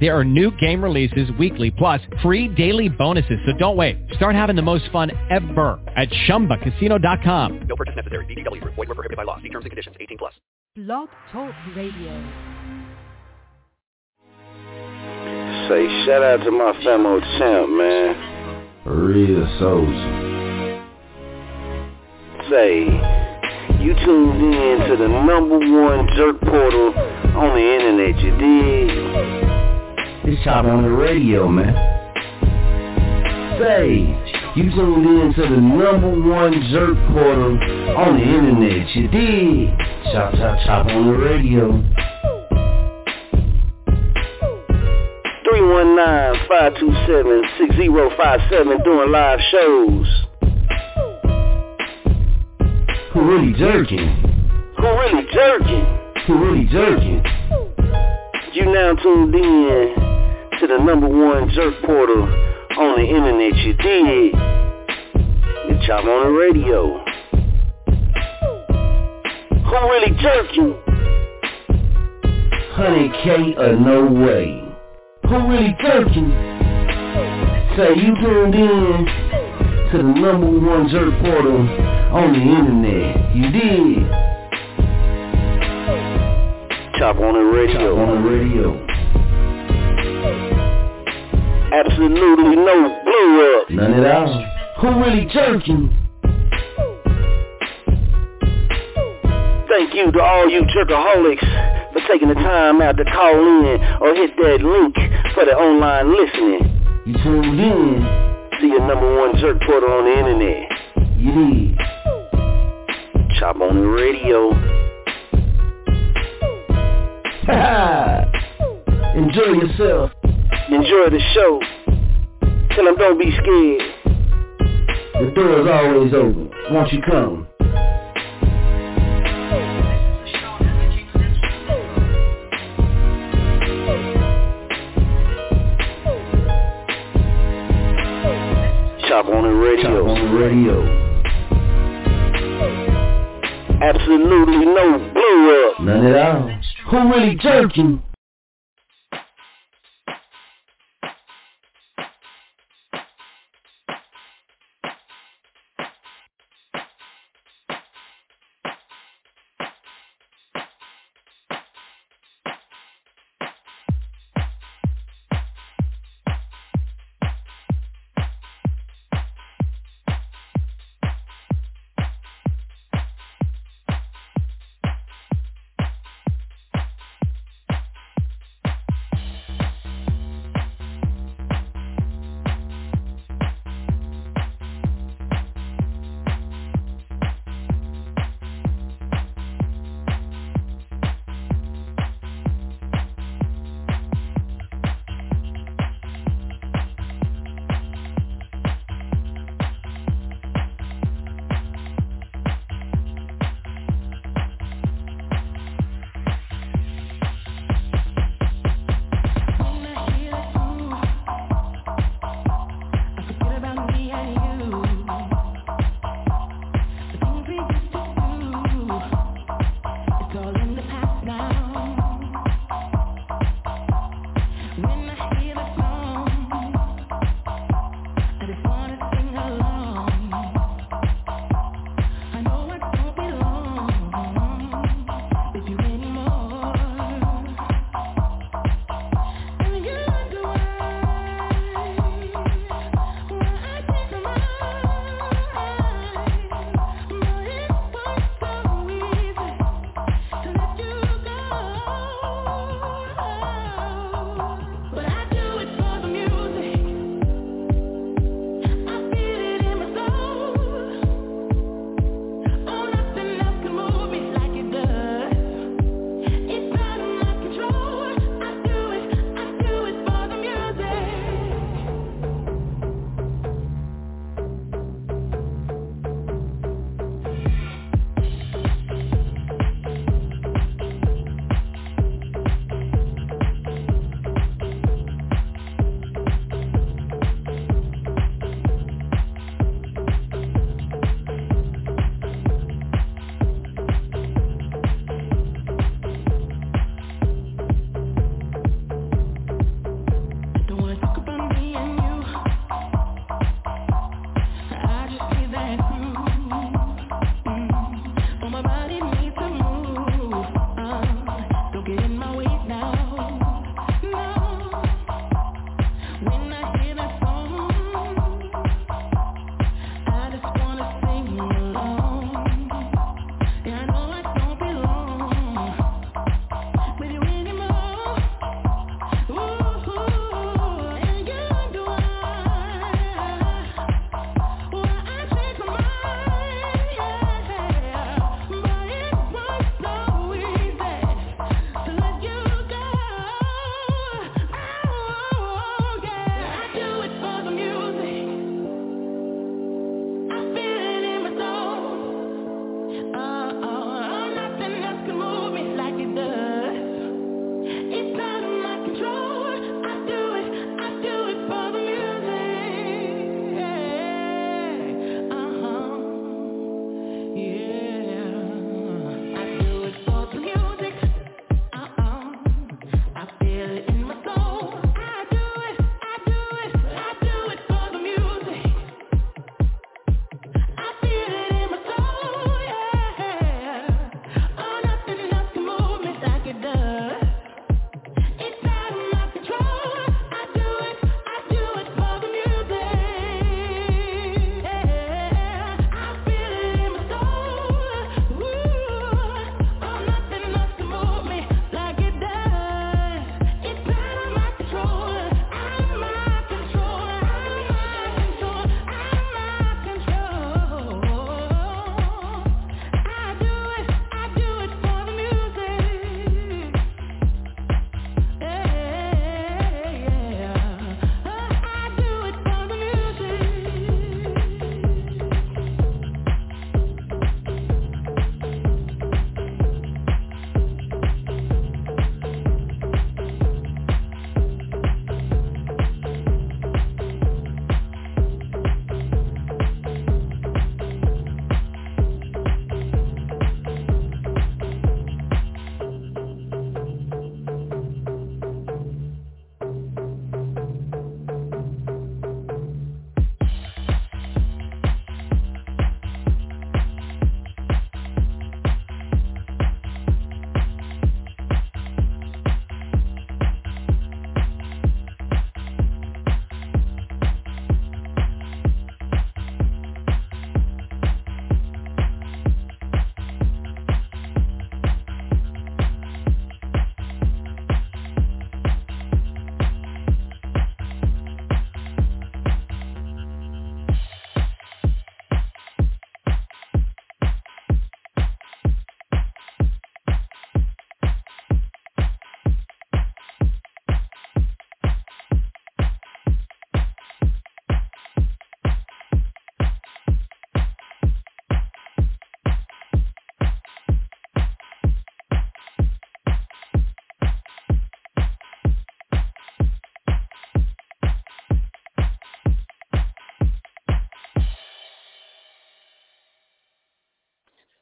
There are new game releases weekly, plus free daily bonuses. So don't wait. Start having the most fun ever at ChumbaCasino.com. No purchase necessary. VGW. Void were prohibited by law. See terms and conditions. 18 plus. Blog Talk Radio. Say shout out to my famo champ, man. Real soldier. Say, you tuned in to the number one jerk portal on the internet, you dig? It's Chop on the radio, man. Say, you tuned in to the number one jerk portal on the internet, you dig? Chop, chop, chop on the radio. 319-527-6057 doing live shows. Who really jerking? Who really jerking? Who really jerking? You now tuned in to the number one jerk portal on the internet, you? The Chop on the radio. Who really jerking? 100K or no way. Who really jerked you? Say you tuned in to the number one jerk portal on the internet. You did. Chop on the radio. Chop on the radio. Absolutely no blow up. None at all. Who really jerking? Thank you to all you jerkaholics for taking the time out to call in or hit that link for the online listening. You tuned in. See your number one jerk portal on the internet. You did. Chop on the radio. Enjoy yourself. Enjoy the show. Tell them don't be scared. The door is always open. Won't you come? Chop on the radio. Chop on the radio. Absolutely no blow up. None at all. Who really jerking?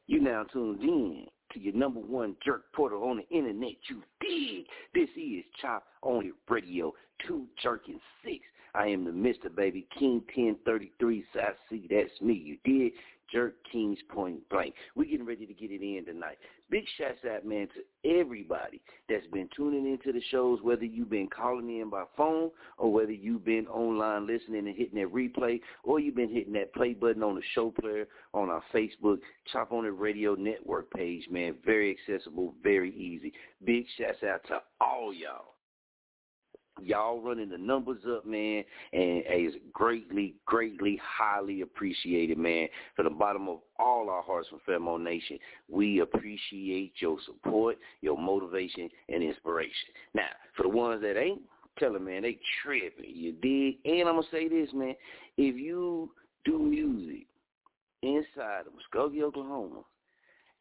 Now tuned in to your number one jerk portal on the internet. You dig? This is Chop On It Radio, two jerking six. I am the Mr. Baby King 1033 South C. That's me. You did? Jerk Kings Point Blank. We're getting ready to get it in tonight. Big shouts out, man, to everybody that's been tuning into the shows, whether you've been calling in by phone or whether you've been online listening and hitting that replay or you've been hitting that play button on the show player on our Facebook, Chop On It Radio Network page, man. Very accessible, very easy. Big shouts out to all y'all y'all running the numbers up, man, and is greatly, greatly, highly appreciated, man. From the bottom of all our hearts from Fairmont Nation, we appreciate your support, your motivation, and inspiration. Now, for the ones that ain't, tell them, man, they tripping, you dig? And I'm going to say this, man, if you do music inside of Muskogee, Oklahoma,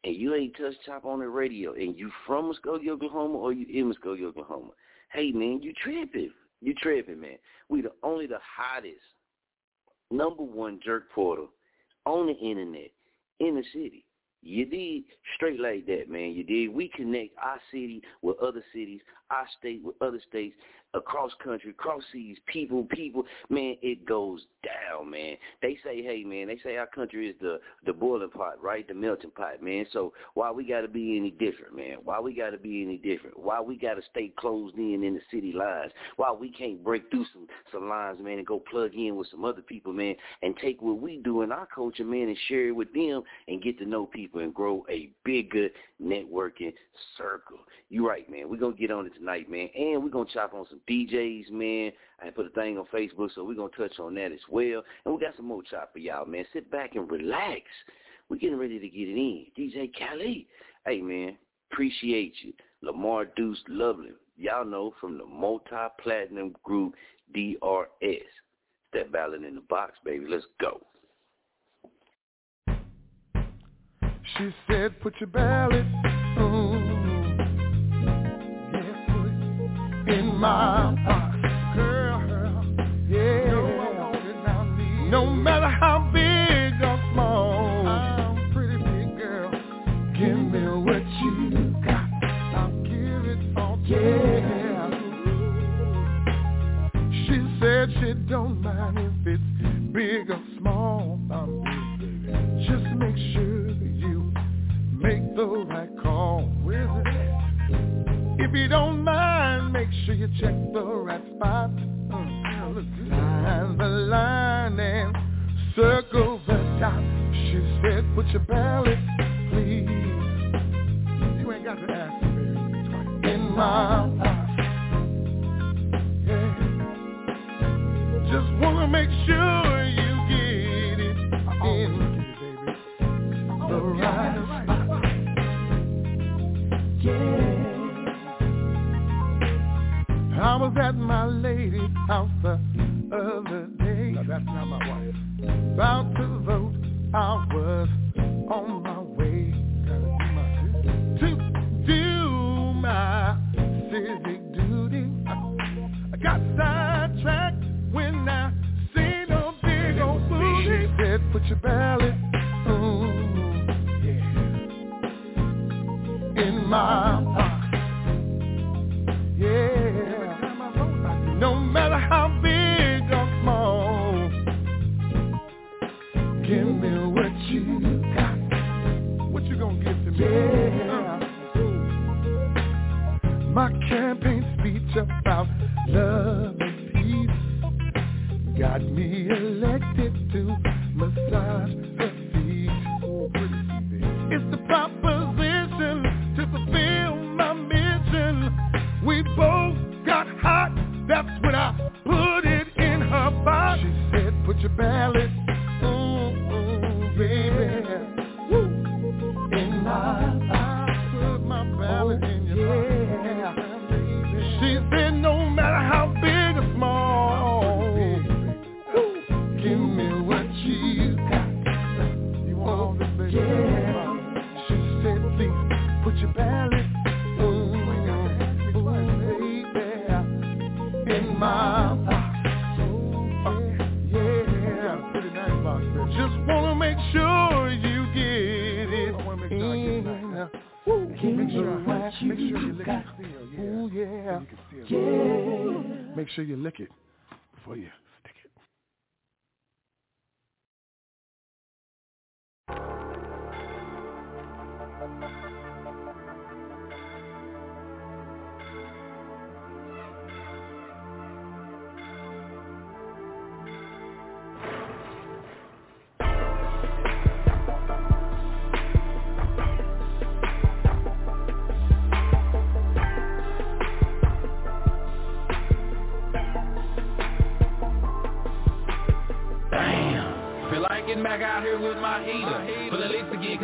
and you ain't touched Chop on the radio, and you from Muskogee, Oklahoma, or you in Muskogee, Oklahoma, hey man, you tripping. You tripping, man. We the only the hottest, number one jerk portal on the internet in the city. You did straight like that, man. You did. We connect our city with other cities, our state with other states, across country, across seas, people, people. Man, it goes down, man. They say, hey, man, they say our country is the the boiling pot, right? The melting pot, man. So why we got to be any different, man? Why we got to be any different? Why we got to stay closed in in the city lines? Why we can't break through some some lines, man, and go plug in with some other people, man, and take what we do in our culture, man, and share it with them and get to know people and grow a bigger networking circle. You right, man. We're gonna get on it tonight, man, and we're gonna chop on some DJs, man. I put a thing on Facebook, so we're going to touch on that as well. And we got some more chop for y'all, man. Sit back and relax. We're getting ready to get it in. DJ Khaled. Hey, man, appreciate you. Lamar Deuce Lovely. Y'all know from the multi-platinum group DRS. That ballad in the box, baby. Let's go. She said, put your ballot box. Girl, yeah. No matter how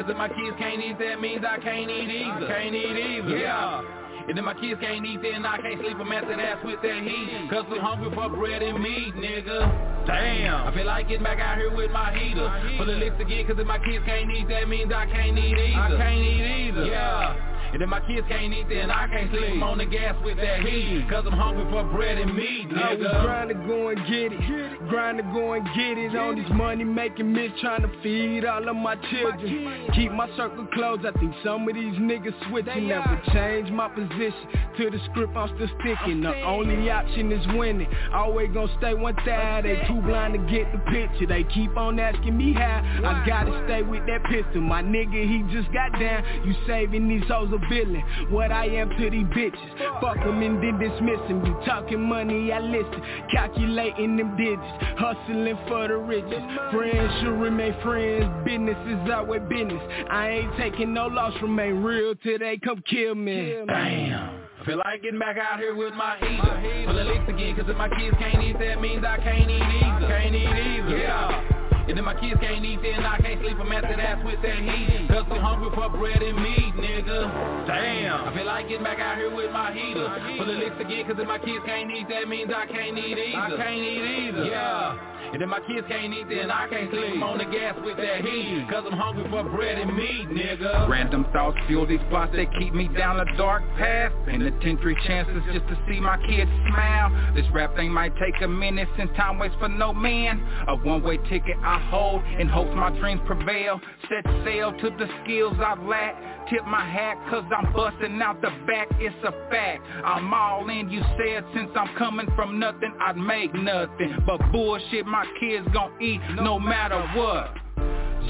cause if my kids can't eat, that means I can't eat either. Can't eat either. Yeah. And if my kids can't eat, then I can't sleep. I'm at ass with that heat. Cause we hungry for bread and meat, nigga. Damn. I feel like getting back out here with my heater. Full of licks again, cause if my kids can't eat, that means I can't eat either. I can't eat either. Yeah. And if my kids can't eat, then I can't sleep. I'm on the gas with that heat. Cause I'm hungry for bread and meat, I was nigga. trying to go and get it, grind to go and get it. On these money making mitts, trying to feed all of my children. Keep my circle closed. I think some of these niggas switching. Never change my position to the script. I'm still sticking. The only option is winning. Always gonna stay one thigh. They too blind to get the picture. They keep on asking me how. I gotta stay with that pistol. My nigga, he just got down. You saving these hoes a villain. What I am to these bitches. Fuck them and then dismiss them. You talking money, I listen. Calculating them digits. Hustling for the riches. Friends should remain friends. Business is always business. I ain't taking no loss. Remain real till they come kill me. Damn. I feel like getting back out here with my heater. Full of licks again, cause if my kids can't eat, that means I can't eat either. Can't eat either. Yeah. And if my kids can't eat, then I can't sleep. I'm at that ass with that heat. Cause we hungry for bread and meat, nigga. Damn. I feel like getting back out here with my heater. Full of licks again, cause if my kids can't eat, that means I can't eat either. I can't eat either. Yeah. And if my kids can't eat, then I can't sleep. I'm on the gas with that heat. Cause I'm hungry for bread and meat, nigga. Random thoughts fuel these plots that keep me down a dark path. Penitentiary chances just to see my kids smile. This rap thing might take a minute since time waits for no man. A one-way ticket I hold in hopes my dreams prevail. Set sail to the skills I lack. Tip my hat cause I'm busting out the back, it's a fact. I'm all in, you said since I'm coming from nothing, I'd make nothing. But bullshit my kids gon' eat no matter what.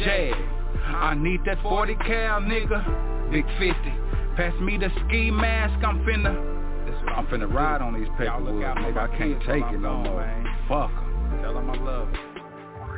Jay, I need that 40 cal nigga. Big 50. Pass me the ski mask, I'm finna. I'm finna ride on these paperwoods, nigga. I can't take it no more. Fuck 'em. Tell 'em I love 'em.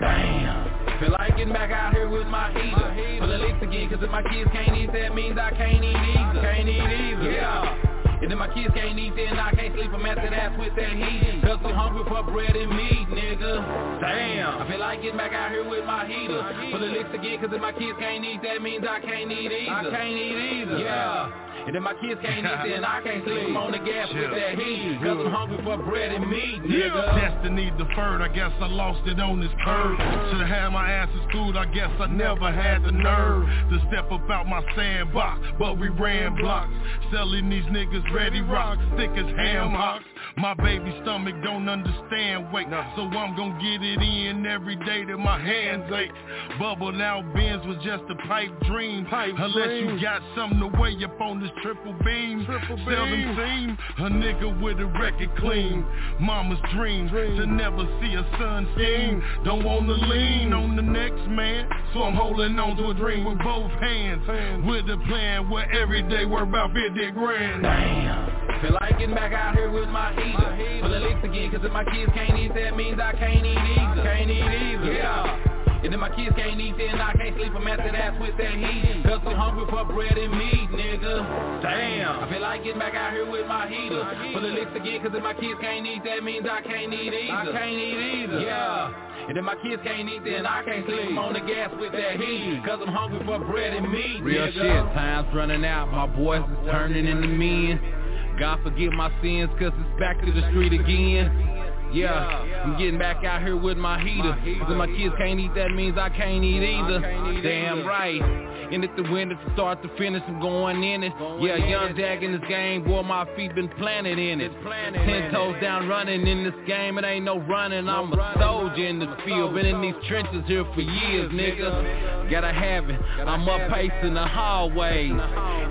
Damn. Feel like getting back out here with my heater. Full of licks again, cause if my kids can't eat, that means I can't eat either. Can't eat either. Yeah. And if my kids can't eat, then I can't sleep. I'm at that ass with that heat. Cause we hungry for bread and meat, nigga. Damn. I feel like getting back out here with my heater. Full of licks again, cause if my kids can't eat, that means I can't eat either. I can't eat either. Yeah. And if my kids can't eat, then I can't sleep. I'm on the gas with that heat. Cause I'm hungry for bread and meat, nigga. Destiny deferred, I guess I lost it on this curve. Should've had my asses schooled, I guess I never had the nerve to step up out my sandbox. But we ran blocks, selling these niggas ready rocks, thick as ham hocks. My baby stomach don't understand weight, so I'm gon' get it in every day that my hands ache. Bubble now Benz was just a pipe dream, pipe unless you got something to weigh up on this triple beam. triple Seldom seen a nigga with a record clean. Mama's dream, to never see a son scheme. Don't wanna lean on the next man, so I'm holding on to a dream with both hands. With a plan where every day we're about 50 grand. Damn. Feel like getting back out here with my heater. Full of licks again, cause if my kids can't eat, that means I can't eat either. Can't eat either. Yeah. And if my kids can't eat, then I can't sleep. I'm at that ass with that heat. Cause we hungry for bread and meat, nigga. Damn. I feel like getting back out here with my heater. Full of licks again, cause if my kids can't eat, that means I can't eat either. I can't eat either. Yeah. And if my kids can't eat, then I can't sleep. I'm on the gas with that heat. Cause I'm hungry for bread and meat, Real nigga. shit, time's running out, my boys is turning into men. God forgive my sins, cause it's back to the street again. Yeah, I'm getting back out here with my heater. Cause if my kids can't eat, that means I can't eat either. Damn right. And if the winner from start to finish, I'm going in it. Yeah, young jag in this game, boy, my feet been planted in it. Ten toes down running in this game, it ain't no running. I'm a soldier in this field, been in these trenches here for years, nigga. Gotta have it. I'm up pacing the hallways.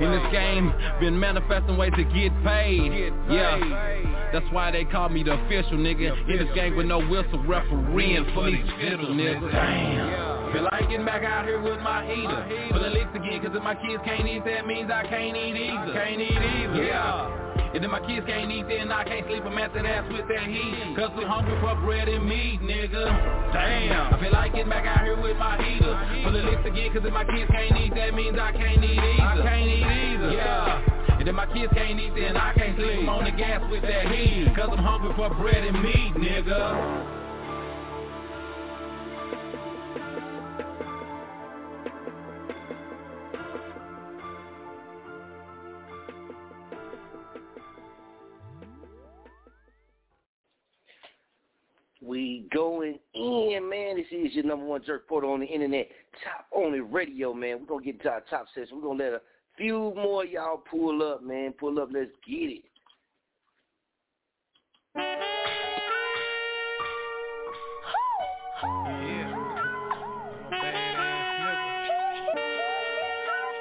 In this game, been manifesting ways to get paid. Yeah. That's why they call me the official nigga. In this game with no whistle, refereeing for these fiddle niggas. Damn. Feel like getting back out here with my heater. For the licks again, cause if my kids can't eat, that means I can't eat either. Can't eat either. Yeah. And if my kids can't eat, then I can't sleep. At that ass with that heat. Cause we hungry for bread and meat, nigga. Damn. I feel like getting back out here with my heater. For the licks again, cause if my kids can't eat, that means I can't eat either. I can't eat either. Yeah. And if my kids can't eat, then I can't sleep. I'm on the gas with that heat. Cause I'm hungry for bread and meat, nigga. We going in, man. This is your number one jerk portal on the internet, Chop On It Radio, man. We're gonna get to our top session. We're gonna let a few more y'all pull up, man. Pull up, let's get it.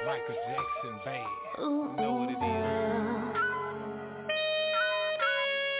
Michael Jackson band. Know what it is.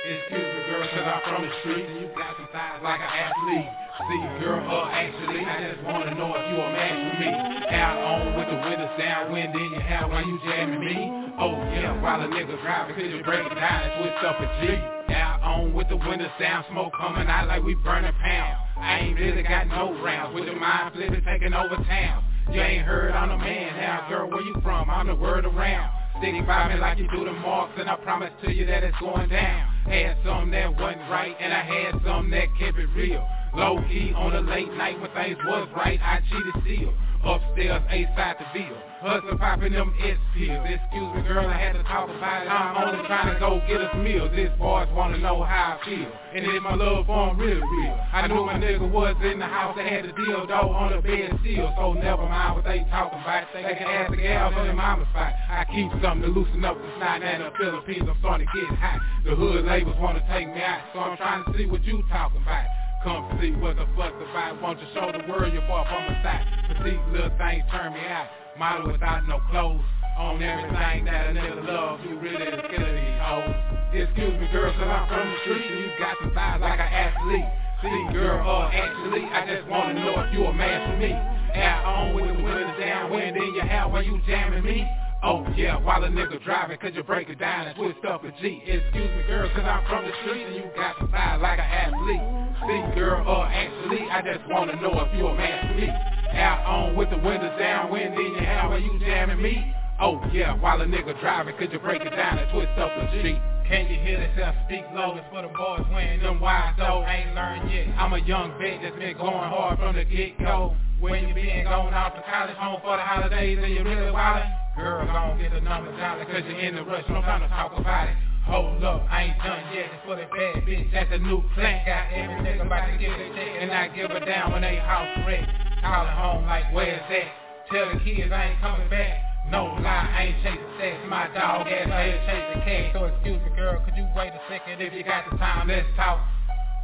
Me, girl, cause I'm from the street and you got some thighs like an athlete. See, girl, uh, actually, I just wanna know if you a match for me. Out on with the windows down, wind in your hair while you jamming me. Oh yeah, while a nigga driving, could you break it down and twist up a G? Out on with the windows down, smoke coming out like we burning pound. I ain't really got no rounds with the mind flipping taking over town. You ain't heard I'm the man now, girl, where you from? I'm the word around. Sticking by me like you do the marks, and I promise to you that it's going down. Had some that wasn't right, and I had some that kept it real. Low key on a late night when things was right, I cheated still. Upstairs, A side to Bill. Hustle popping them S pills. Excuse me, girl, I had to talk about it. I'm only trying to go get us meals. This boys wanna know how I feel. And if my love for 'em real real. I knew my nigga was in the house that had the deal though on the bed still. So never mind what they talking about. They can ask the gals on their mama's fight. I keep something to loosen up the snot and the Philippines. I'm starting to get hot. The hood labels wanna take me out. So I'm trying to see what you talking about. Come see what the fuck's about. Won't you show the world you're far from a side? But these little things turn me out. Model without no clothes. On everything that a nigga love. You really is killing these hoes. Excuse me, girl, cause I'm from the street and you got some thighs like an athlete. See, girl, uh, actually, I just wanna know if you a man for me. Out on with the windows down, wind in your hair while you jamming me. Oh yeah, while a nigga driving, could you break it down and twist up a G? Excuse me, girl, cause I'm from the street and you got some thighs like an athlete. See, girl, uh, actually, I just wanna know if you a man for me. Out on with the windows down, wind in your hair while you jamming me. Oh yeah, while a nigga driving, could you break it down and twist up a G? Can you hear themselves speak low? It's for the boys wearing them wide though, ain't learned yet. I'm a young vet that's been going hard from the get-go. When you been going off to college, home for the holidays, and you really wildin'? Girl, don't get the numbers dollar, cause you're in the rush, no time to talk about it. Hold up, I ain't done yet, it's for the bad bitch, that's a new plan. Got every nigga about to get a check, and I give her down when they house wreck. Calling home like, where's that? Tell the kids I ain't coming back. No lie, I ain't chasing sex, my dog ass out here chasing cash. So excuse me girl, could you wait a second if you got the time, let's talk.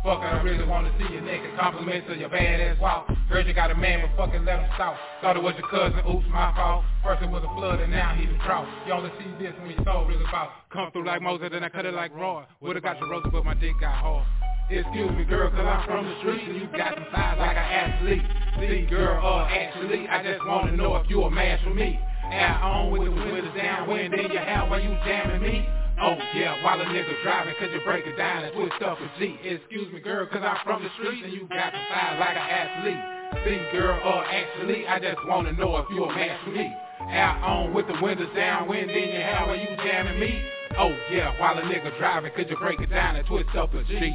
Fuck, I really wanna see you naked. Compliments of your badass walk. Heard you got a man, but fucking let him stop. Thought it was your cousin, oops, my fault. First it was a flood, and now he's a drought. You only see this when your soul really about. Come through like Moses, then I cut it like Roy. Would've got your roses, but my dick got hard. Excuse me, girl, cause I'm from the street and you got some thighs like an athlete. See, girl, uh, actually, I just wanna know if you a match for me. Out on with the windows down, wind in your hair while you jamming me. Oh yeah, while a nigga driving, could you break it down and twist up a G? Excuse me, girl, cause I'm from the street and you got some thighs like an athlete. See, girl, uh, actually, I just wanna know if you a match for me. Out on with the windows down, wind in your hair while you jamming me. Oh yeah, while a nigga driving, could you break it down and twist up a G?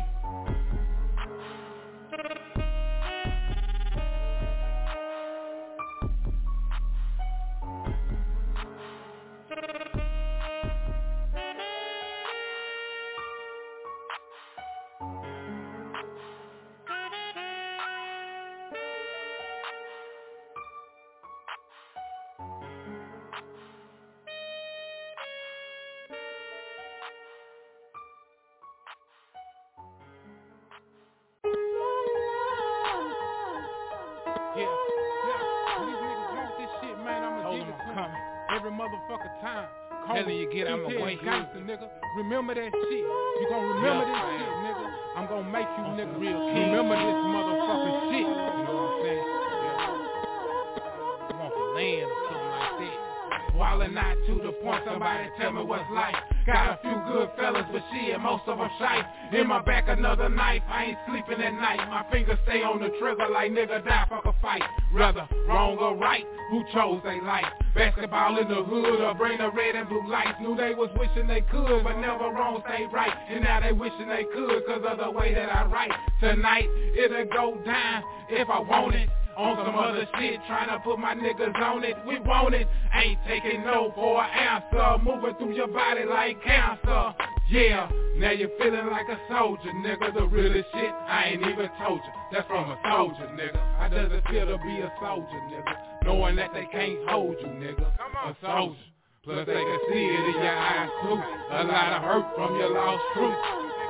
Chose they life? Basketball in the hood or bring the red and blue lights. Knew they was wishing they could, but never wrong stay right. And now they wishing they could, cause of the way that I write. Tonight, it'll go down if I want it. On some other shit, trying to put my niggas on it. We want it, ain't taking no for an answer. Moving through your body like cancer. Yeah, now you're feeling like a soldier, nigga. The realest shit, I ain't even told you. That's from a soldier, nigga. How does it feel to be a soldier, nigga? Knowing that they can't hold you, nigga. A soldier. Plus they can see it in your eyes too. A lot of hurt from your lost truth.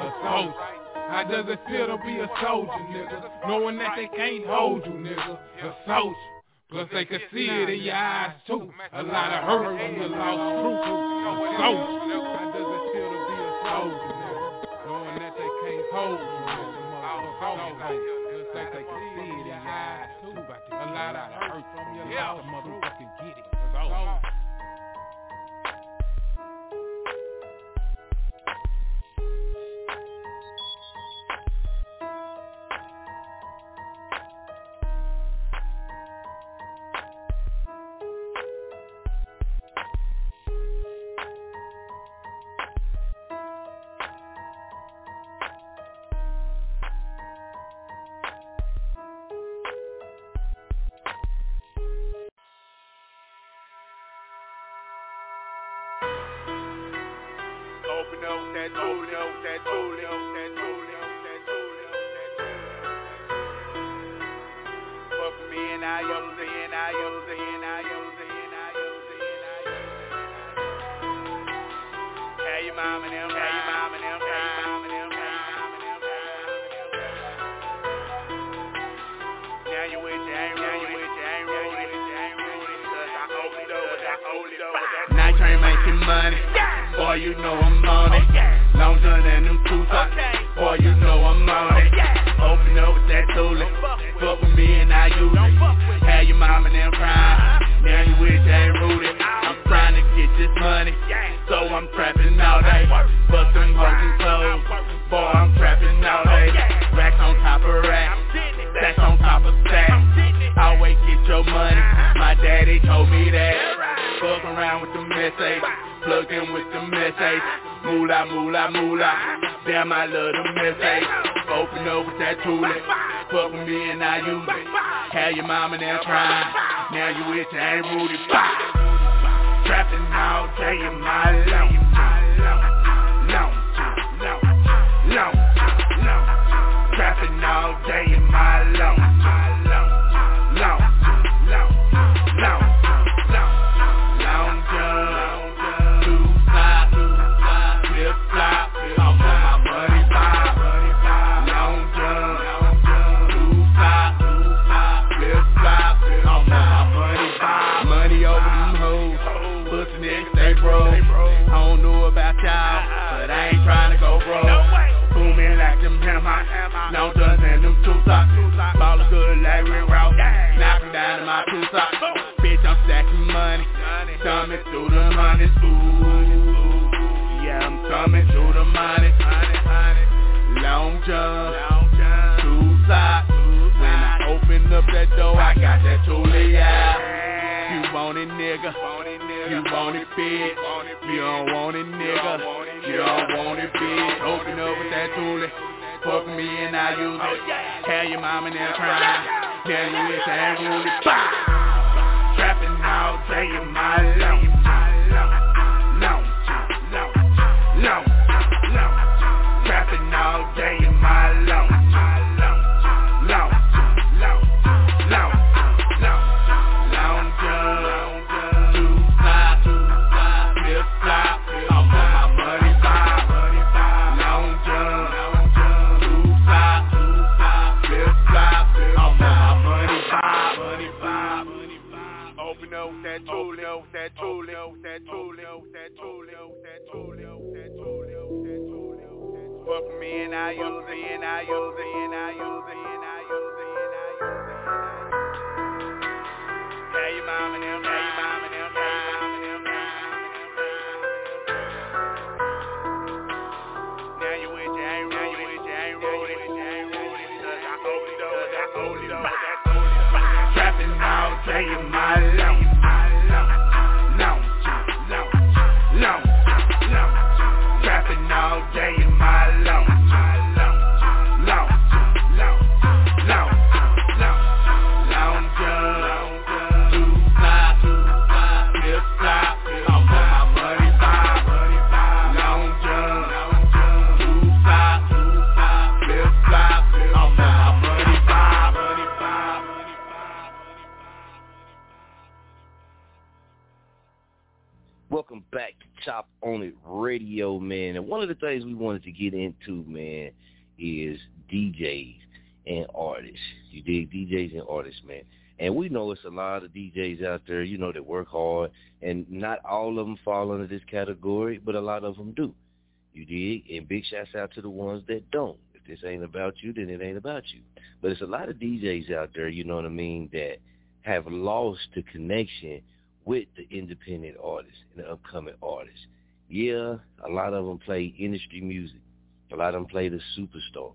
A soldier. How does it feel to be a soldier, nigga? Knowing that they can't hold you, nigga. A soldier. Plus they can see it in your eyes too. A lot of hurt from your lost truth. A soldier. How does it feel to be a soldier, nigga? Knowing that they can't hold you, nigga. Motherfucker. Plus they can see Lot of hurt from your lost motherfucking get it. Soldier. I'm on it. Open up with that toolie. Fuck with me and I use it. Had your mom and them crying. Now you wish ain't rooted. I'm trying to get this money. So I'm trapping all day. Bust them hoes and clothes. Boy, I'm trapping all day. Racks on top of racks. Stacks on top of stacks. Always get your money. My daddy told me that. Fuck around with the message. Plug in with the message. Moolah, moolah, moolah. Damn, I love the message. Open up with that toolie. Fuck with me and I use it. Had your mama there crying. Now you wish I ain't. Bah! Trapping all day in my long Long, long, long, long Trapping all day in my long socks Ballin' good like Rick Ross, knockin' down to my two socks Bitch, I'm stacking money, thumbing through the money Ooh, yeah, I'm thumbing through the money Long jump, two socks When I open up that door, I got that toolie out you want it, nigga. You want it big. You don't want it, nigga. You don't want it big. Open up with that toolie. Fuck me and I use it. Tell your mom and them crying. Tell you it's ain't rule it. Bah! Trapping all day in my long. Trapping all day in my long, that with that up that Tulio, that Tulio, that Tulio, that Tulio, that Tulio. Fuck me and I use it, and I use it, and I use it, and I use it, and I use it, I it. Tell your mom and them, tell your mom and them, tell your mom and them, your and them, tell your mom and them, tell your mom and them. Now you with you, ain't now you with you, ain't rolling, 'cause I only know, I only know, Trapping all day in my life. Chop On It Radio, man. And one of the things we wanted to get into, man, is DJs and artists. You dig DJs and artists, man. And we know it's a lot of DJs out there, you know, that work hard, and not all of them fall under this category, but a lot of them do. You dig? And big shouts out to the ones that don't. If this ain't about you, then it ain't about you. But it's a lot of DJs out there, you know what I mean, that have lost the connection with the independent artists and the upcoming artists. Yeah, a lot of them play industry music. A lot of them play the superstars.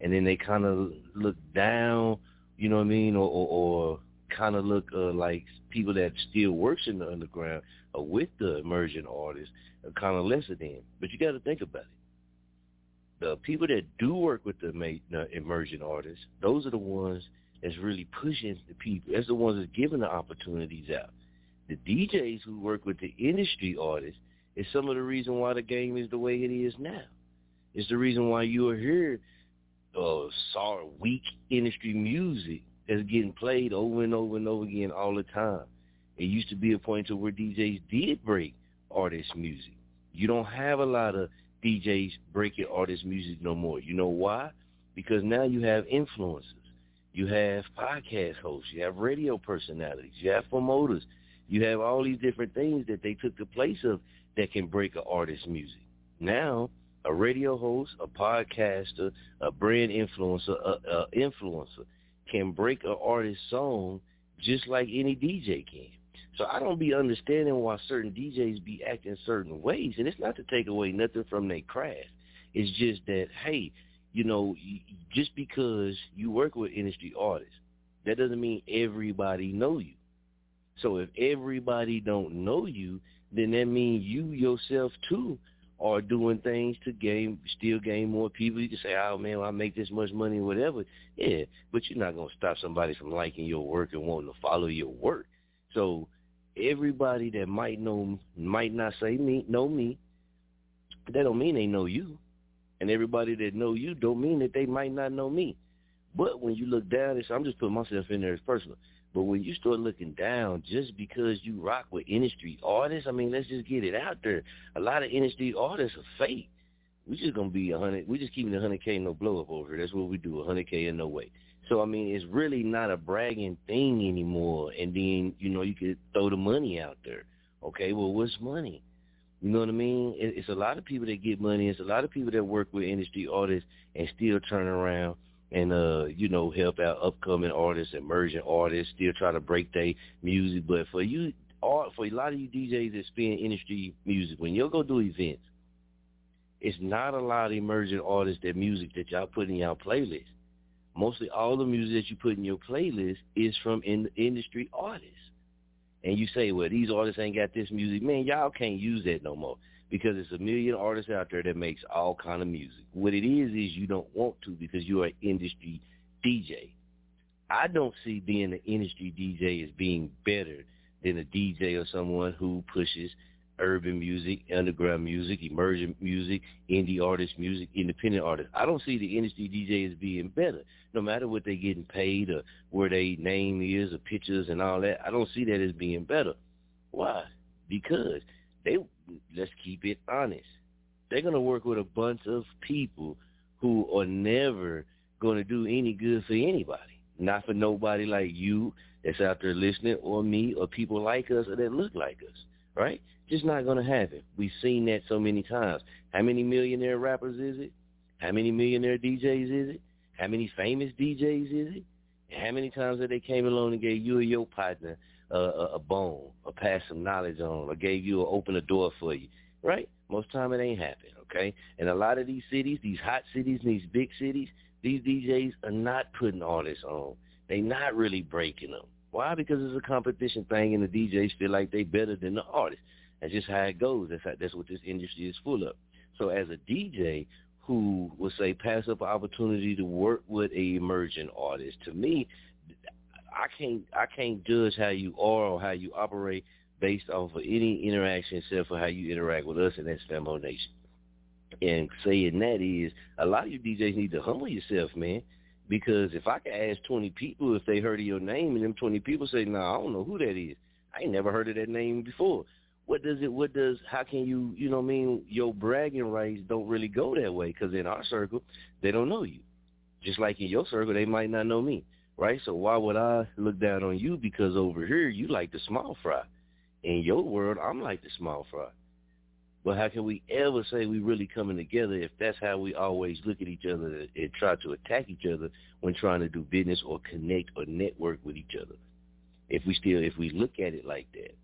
And then they kind of look down, you know what I mean, or, or, or kind of look uh, like people that still works in the underground or with the emerging artists are kind of lesser than. But you got to think about it. The people that do work with the emerging artists, those are the ones that's really pushing the people. That's the ones that's giving the opportunities out the DJs who work with the industry artists is some of the reason why the game is the way it is now. It's the reason why you are here uh saw weak industry music that's getting played over and over and over again all the time. It used to be a point to where DJs did break artist music. You don't have a lot of DJs breaking artist music no more. You know why? Because now you have influencers. You have podcast hosts. You have radio personalities. You have promoters. You have all these different things that they took the place of that can break an artist's music. Now, a radio host, a podcaster, a brand influencer, a, a influencer can break an artist's song just like any DJ can. So I don't be understanding why certain DJs be acting certain ways, and it's not to take away nothing from their craft. It's just that, hey, you know, just because you work with industry artists, that doesn't mean everybody know you. So if everybody don't know you, then that means you yourself too are doing things to gain, still gain more people. You can say, oh man, well, I make this much money, whatever. Yeah, but you're not gonna stop somebody from liking your work and wanting to follow your work. So everybody that might know, might not say me, know me. That don't mean they know you, and everybody that know you don't mean that they might not know me. But when you look down, it's, I'm just putting myself in there as personal. But when you start looking down just because you rock with industry artists, I mean, let's just get it out there. A lot of industry artists are fake. We just gonna be a hundred. We just keeping a hundred k no blow up over here. That's what we do. A hundred k in no way. So I mean, it's really not a bragging thing anymore. And then you know you could throw the money out there. Okay, well, what's money? You know what I mean? It's a lot of people that get money. It's a lot of people that work with industry artists and still turn around and uh, you know, help out upcoming artists, emerging artists, still try to break their music. But for you, all for a lot of you DJs that spin industry music, when you go do events, it's not a lot of emerging artists that music that y'all put in y'all playlist. Mostly all the music that you put in your playlist is from in industry artists. And you say, well, these artists ain't got this music. Man, y'all can't use that no more because it's a million artists out there that makes all kind of music. What it is is you don't want to because you're an industry DJ. I don't see being an industry DJ as being better than a DJ or someone who pushes urban music, underground music, emerging music, indie artist music, independent artists. I don't see the industry DJ as being better, no matter what they're getting paid or where their name is or pictures and all that. I don't see that as being better. Why? Because they let's keep it honest. They're gonna work with a bunch of people who are never gonna do any good for anybody. Not for nobody like you that's out there listening or me or people like us or that look like us. right? Just not to happen. We've seen that so many times. How many millionaire rappers is it? How many millionaire DJs is it? How many famous DJs is it? How many times that they came along and gave you or your partner a, a bone or passed some knowledge on or gave you or opened a door for you, right? Most time it ain't happen, okay? And a lot of these cities, these hot cities, these big cities, these DJs are not putting artists on. They not really breaking them. Why? Because it's a competition thing, and the DJs feel like they better than the artists. That's just how it goes. That's how, that's what this industry is full of. So as a DJ who will say pass up an opportunity to work with a emerging artist, to me, I can't I can't judge how you are or how you operate based off of any interaction except for how you interact with us, and that's Famo Nation. And saying that is, a lot of you DJs need to humble yourself, man. Because if I could ask 20 people if they heard of your name, and them 20 people say, "No, nah, I don't know who that is. I ain't never heard of that name before." What does it? What does? How can you? You know, what I mean, your bragging rights don't really go that way. Because in our circle, they don't know you. Just like in your circle, they might not know me, right? So why would I look down on you? Because over here, you like the small fry. In your world, I'm like the small fry. But how can we ever say we really coming together if that's how we always look at each other and try to attack each other when trying to do business or connect or network with each other? If we still, if we look at it like that,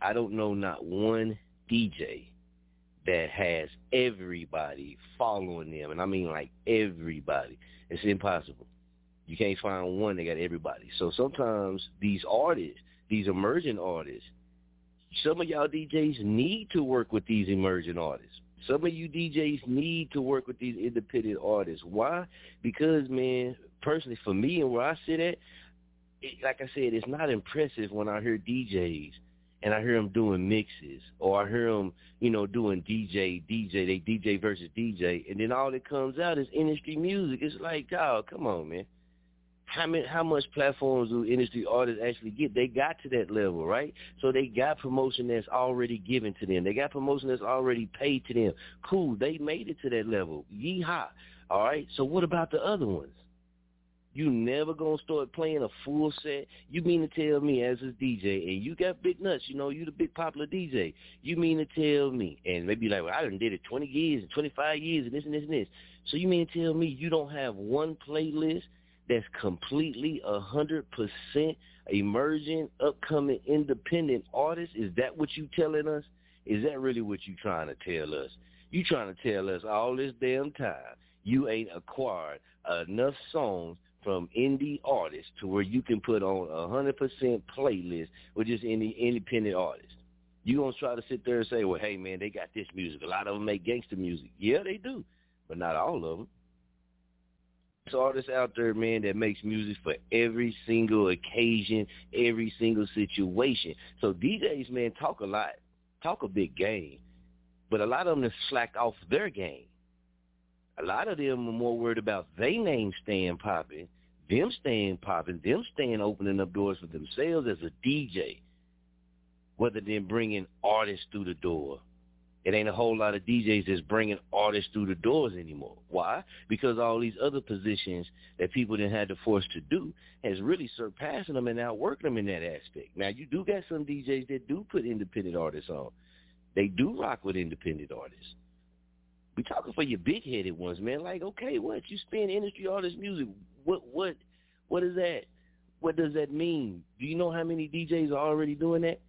I don't know not one DJ that has everybody following them, and I mean like everybody. It's impossible. You can't find one that got everybody. So sometimes these artists, these emerging artists, some of y'all DJs need to work with these emerging artists. Some of you DJs need to work with these independent artists. Why? Because, man, personally, for me and where I sit at, it, like I said, it's not impressive when I hear DJs and I hear them doing mixes or I hear them, you know, doing DJ, DJ, they DJ versus DJ, and then all that comes out is industry music. It's like, oh, come on, man how many, how much platforms do industry artists actually get? They got to that level, right? So they got promotion that's already given to them. They got promotion that's already paid to them. Cool, they made it to that level. Yeehaw. All right. So what about the other ones? You never gonna start playing a full set. You mean to tell me as a DJ, and you got big nuts, you know, you the big popular DJ. You mean to tell me, and maybe like, well, I done did it 20 years and 25 years and this and this and this. So you mean to tell me you don't have one playlist that's completely a hundred percent emerging, upcoming, independent artist? Is that what you telling us? Is that really what you trying to tell us? You trying to tell us all this damn time you ain't acquired enough songs from indie artists to where you can put on a hundred percent playlist with just any independent artist. You gonna try to sit there and say, well, hey man, they got this music. A lot of them make gangster music. Yeah, they do, but not all of them artists out there, man, that makes music for every single occasion, every single situation. So DJs, man, talk a lot, talk a big game, but a lot of them just slack off their game. A lot of them are more worried about they name staying popping, them staying popping, them staying opening up doors for themselves as a DJ, rather than bringing artists through the door it ain't a whole lot of DJs that's bringing artists through the doors anymore. Why? Because all these other positions that people didn't have the force to do has really surpassing them and outworking them in that aspect. Now, you do got some DJs that do put independent artists on. They do rock with independent artists. We talking for your big-headed ones, man. Like, okay, what you spend industry artist music? What, what, what is that? What does that mean? Do you know how many DJs are already doing that?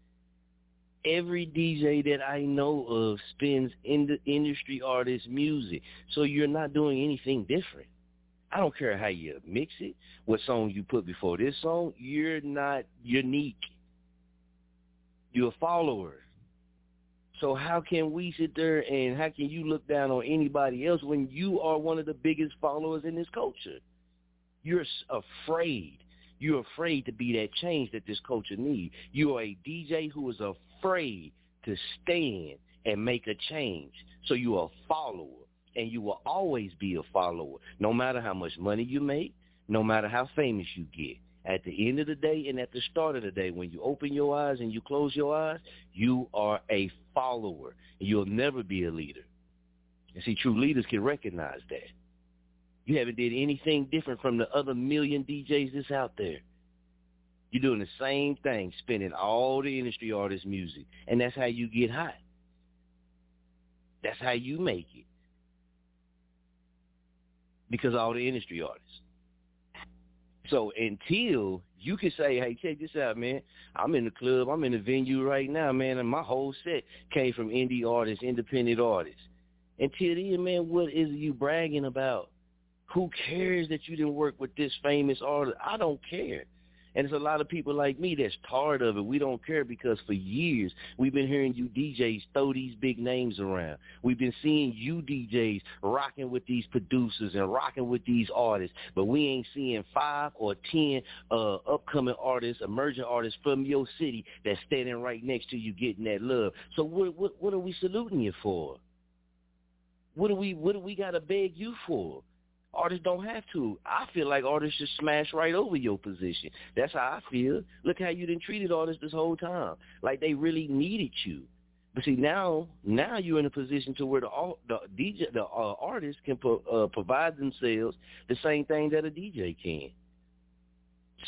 Every DJ that I know of spins in the industry artist music. So you're not doing anything different. I don't care how you mix it, what song you put before this song, you're not unique. You're a follower. So how can we sit there and how can you look down on anybody else when you are one of the biggest followers in this culture? You're afraid. You're afraid to be that change that this culture needs. You are a DJ who is a afraid to stand and make a change. So you're a follower, and you will always be a follower, no matter how much money you make, no matter how famous you get. At the end of the day and at the start of the day, when you open your eyes and you close your eyes, you are a follower. You'll never be a leader. And see, true leaders can recognize that. You haven't did anything different from the other million DJs that's out there. You're doing the same thing, spending all the industry artists' music, and that's how you get hot. That's how you make it. Because all the industry artists. So until you can say, hey, check this out, man. I'm in the club. I'm in the venue right now, man, and my whole set came from indie artists, independent artists. Until then, man, what is you bragging about? Who cares that you didn't work with this famous artist? I don't care. And it's a lot of people like me that's tired of it. We don't care because for years we've been hearing you DJs throw these big names around. We've been seeing you DJs rocking with these producers and rocking with these artists, but we ain't seeing five or ten uh, upcoming artists, emerging artists from your city that's standing right next to you getting that love. So what what, what are we saluting you for? What do we what do we got to beg you for? Artists don't have to. I feel like artists should smash right over your position. That's how I feel. Look how you didn't treated artists this whole time, like they really needed you. But see now, now you're in a position to where the the DJ, the uh, artist can pro, uh, provide themselves the same thing that a DJ can.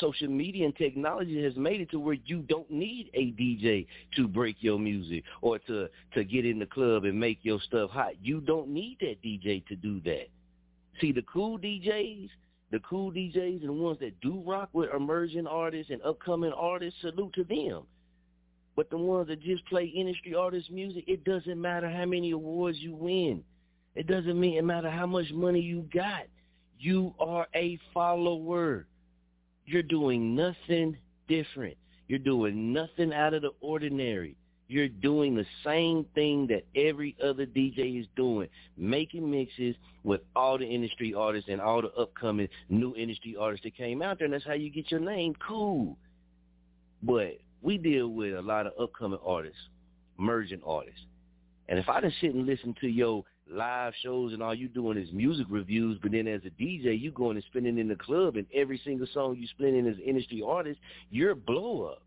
Social media and technology has made it to where you don't need a DJ to break your music or to to get in the club and make your stuff hot. You don't need that DJ to do that. See, the cool DJs, the cool DJs and the ones that do rock with emerging artists and upcoming artists, salute to them. But the ones that just play industry artist music, it doesn't matter how many awards you win. It doesn't mean it matter how much money you got. You are a follower. You're doing nothing different. You're doing nothing out of the ordinary. You're doing the same thing that every other DJ is doing, making mixes with all the industry artists and all the upcoming new industry artists that came out there, and that's how you get your name. Cool. But we deal with a lot of upcoming artists, emerging artists. And if I just sit and listen to your live shows and all you doing is music reviews, but then as a DJ, you going and spinning in the club, and every single song you spinning as industry artist, you're a blow up.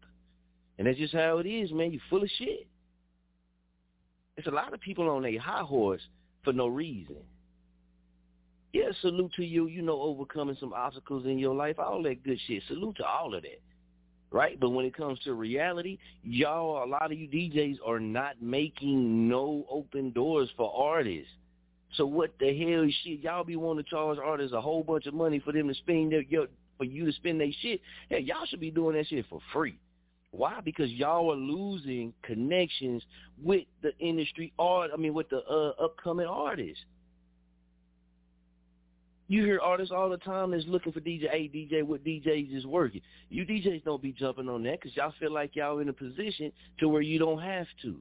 And that's just how it is, man. You full of shit. It's a lot of people on a high horse for no reason. Yeah, salute to you, you know, overcoming some obstacles in your life, all that good shit. Salute to all of that. Right? But when it comes to reality, y'all, a lot of you DJs are not making no open doors for artists. So what the hell is shit? Y'all be wanting to charge artists a whole bunch of money for them to spend their, your, for you to spend their shit. Hey, y'all should be doing that shit for free. Why? Because y'all are losing connections with the industry art. I mean, with the uh, upcoming artists. You hear artists all the time that's looking for DJ. Hey, DJ, what DJs is working? You DJs don't be jumping on that because y'all feel like y'all in a position to where you don't have to.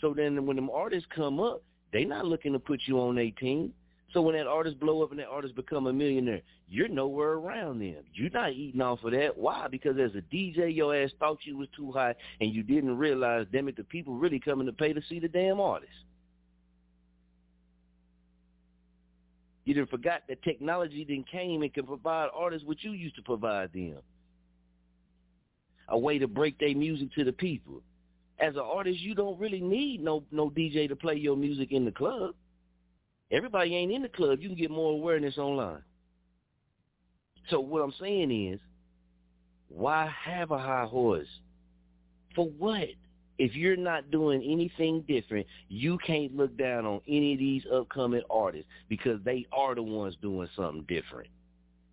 So then when them artists come up, they not looking to put you on their team. So when that artist blow up and that artist become a millionaire, you're nowhere around them. You're not eating off of that. Why? Because as a DJ, your ass thought you was too high, and you didn't realize, damn it, the people really coming to pay to see the damn artist. You didn't forgot that technology then came and can provide artists what you used to provide them. A way to break their music to the people. As an artist, you don't really need no no DJ to play your music in the club. Everybody ain't in the club. You can get more awareness online. So what I'm saying is, why have a high horse? For what? If you're not doing anything different, you can't look down on any of these upcoming artists because they are the ones doing something different.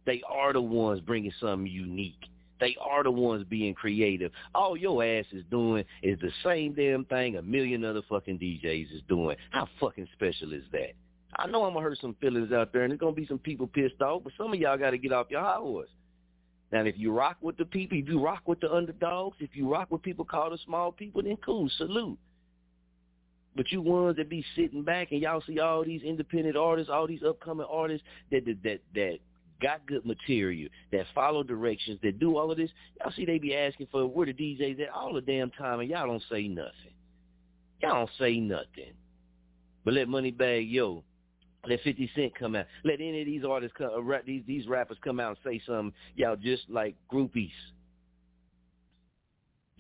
They are the ones bringing something unique. They are the ones being creative. All your ass is doing is the same damn thing a million other fucking DJs is doing. How fucking special is that? I know I'm gonna hurt some feelings out there, and there's gonna be some people pissed off. But some of y'all got to get off your high horse. Now, if you rock with the people, if you rock with the underdogs, if you rock with people called the small people, then cool, salute. But you ones that be sitting back and y'all see all these independent artists, all these upcoming artists that that that, that got good material, that follow directions, that do all of this, y'all see they be asking for where the DJs at all the damn time, and y'all don't say nothing. Y'all don't say nothing. But let Moneybagg Yo let 50 Cent come out. Let any of these artists come, uh, these these rappers come out and say something, y'all just like groupies.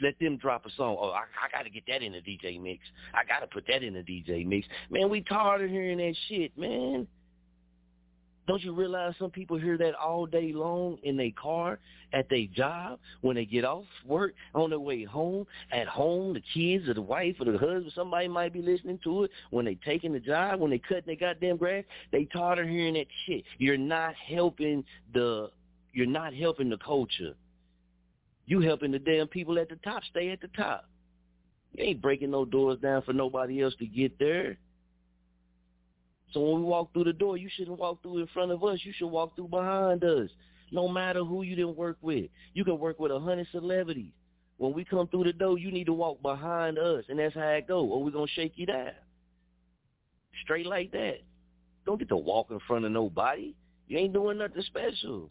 Let them drop a song. Oh, I, I got to get that in the DJ mix. I got to put that in the DJ mix. Man, we tired of hearing that shit, man. Don't you realize some people hear that all day long in their car, at their job, when they get off work, on their way home, at home, the kids or the wife or the husband, somebody might be listening to it when they taking the job, when they cutting their goddamn grass. They tired of hearing that shit. You're not helping the you're not helping the culture. You helping the damn people at the top stay at the top. You ain't breaking no doors down for nobody else to get there. So when we walk through the door, you shouldn't walk through in front of us. You should walk through behind us. No matter who you didn't work with. You can work with a hundred celebrities. When we come through the door, you need to walk behind us, and that's how it go. Or we're to shake you down. Straight like that. Don't get to walk in front of nobody. You ain't doing nothing special.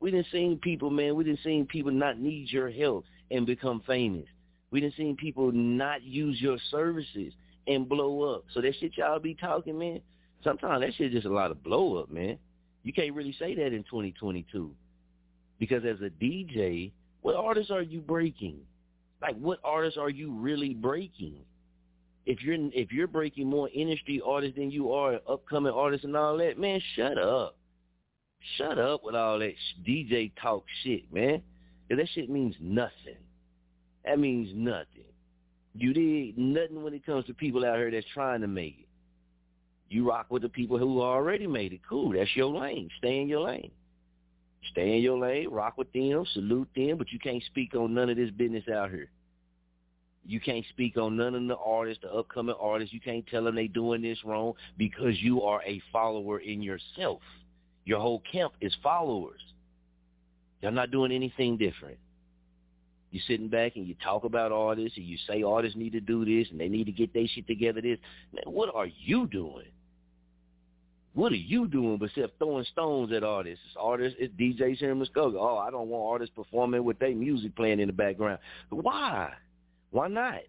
We didn't seen people, man. We didn't seen people not need your help and become famous. We didn't seen people not use your services and blow up. So that shit y'all be talking, man, sometimes that shit just a lot of blow up, man. You can't really say that in 2022. Because as a DJ, what artists are you breaking? Like what artists are you really breaking? If you're if you're breaking more industry artists than you are upcoming artists and all that, man, shut up. Shut up with all that DJ talk shit, man. Cause that shit means nothing. That means nothing. You did nothing when it comes to people out here that's trying to make it. You rock with the people who already made it. Cool. That's your lane. Stay in your lane. Stay in your lane. Rock with them. Salute them. But you can't speak on none of this business out here. You can't speak on none of the artists, the upcoming artists. You can't tell them they doing this wrong because you are a follower in yourself. Your whole camp is followers. You're not doing anything different. You sitting back and you talk about artists and you say artists need to do this and they need to get their shit together. This, man, what are you doing? What are you doing besides throwing stones at artists? It's artists, it's DJs here in Muskogee. Oh, I don't want artists performing with their music playing in the background. Why? Why not?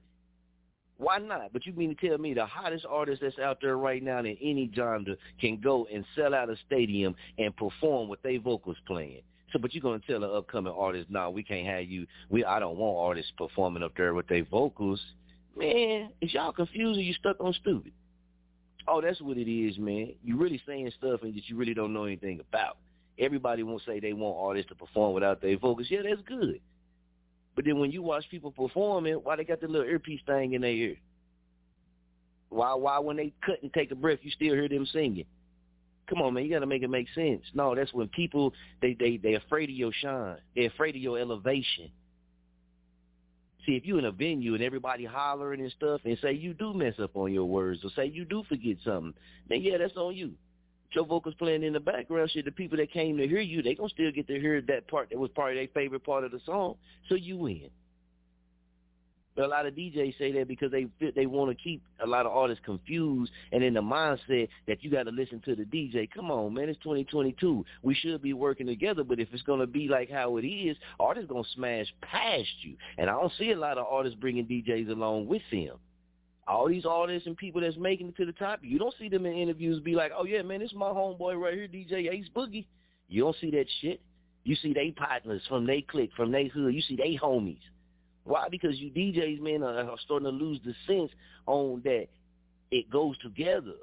Why not? But you mean to tell me the hottest artist that's out there right now in any genre can go and sell out a stadium and perform with their vocals playing? So, but you're gonna tell an upcoming artist, nah, we can't have you. We, I don't want artists performing up there with their vocals. Man, is y'all confused or you stuck on stupid? Oh, that's what it is, man. You really saying stuff and that you really don't know anything about. Everybody won't say they want artists to perform without their vocals. Yeah, that's good. But then when you watch people performing, why they got the little earpiece thing in their ear? Why, why when they cut and take a breath, you still hear them singing? Come on, man, you got to make it make sense. No, that's when people they they they afraid of your shine. They're afraid of your elevation. See, if you in a venue and everybody hollering and stuff, and say you do mess up on your words, or say you do forget something, then yeah, that's on you. Your vocals playing in the background, shit. The people that came to hear you, they gonna still get to hear that part that was part of their favorite part of the song. So you win. But a lot of DJs say that because they they want to keep a lot of artists confused and in the mindset that you got to listen to the DJ. Come on, man, it's 2022. We should be working together, but if it's to be like how it is, artists to smash past you. And I don't see a lot of artists bringing DJs along with them. All these artists and people that's making it to the top, you don't see them in interviews be like, oh, yeah, man, this my homeboy right here, DJ Ace Boogie. You don't see that shit. You see they partners from they clique, from they hood. You see they homies. Why? Because you DJs, man, are, are starting to lose the sense on that it goes together.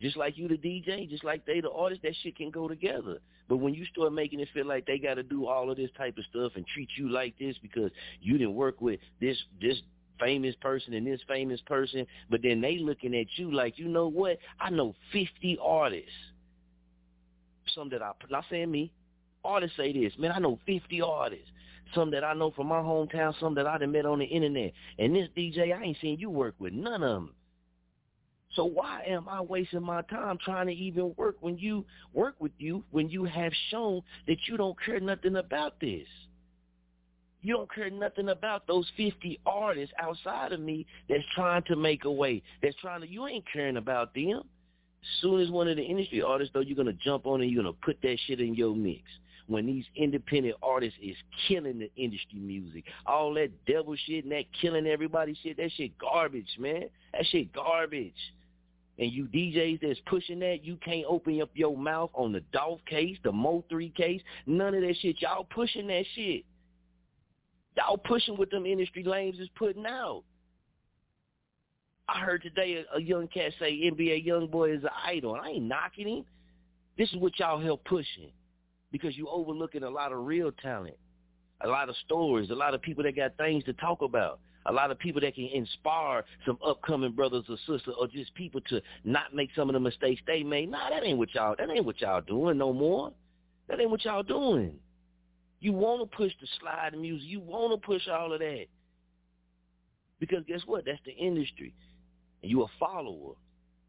Just like you the DJ, just like they the artist, that shit can go together. But when you start making it feel like they got to do all of this type of stuff and treat you like this because you didn't work with this this famous person and this famous person, but then they looking at you like, you know what? I know 50 artists. Some that I, not saying me, artists say this, man, I know 50 artists some that I know from my hometown, some that I done met on the internet. And this DJ, I ain't seen you work with none of them. So why am I wasting my time trying to even work when you work with you when you have shown that you don't care nothing about this? You don't care nothing about those 50 artists outside of me that's trying to make a way. That's trying to, you ain't caring about them. Soon as one of the industry artists, though, you're going to jump on and you're going to put that shit in your mix when these independent artists is killing the industry music. All that devil shit and that killing everybody shit, that shit garbage, man. That shit garbage. And you DJs that's pushing that, you can't open up your mouth on the Dolph case, the Mo3 case, none of that shit. Y'all pushing that shit. Y'all pushing what them industry lames is putting out. I heard today a, a young cat say NBA YoungBoy is an idol. I ain't knocking him. This is what y'all help pushing because you're overlooking a lot of real talent, a lot of stories, a lot of people that got things to talk about, a lot of people that can inspire some upcoming brothers or sisters or just people to not make some of the mistakes they made. Nah, that ain't what y'all that ain't what y'all doing no more. That ain't what y'all doing. You want to push the slide music. You want to push all of that. Because guess what? That's the industry. And you a follower.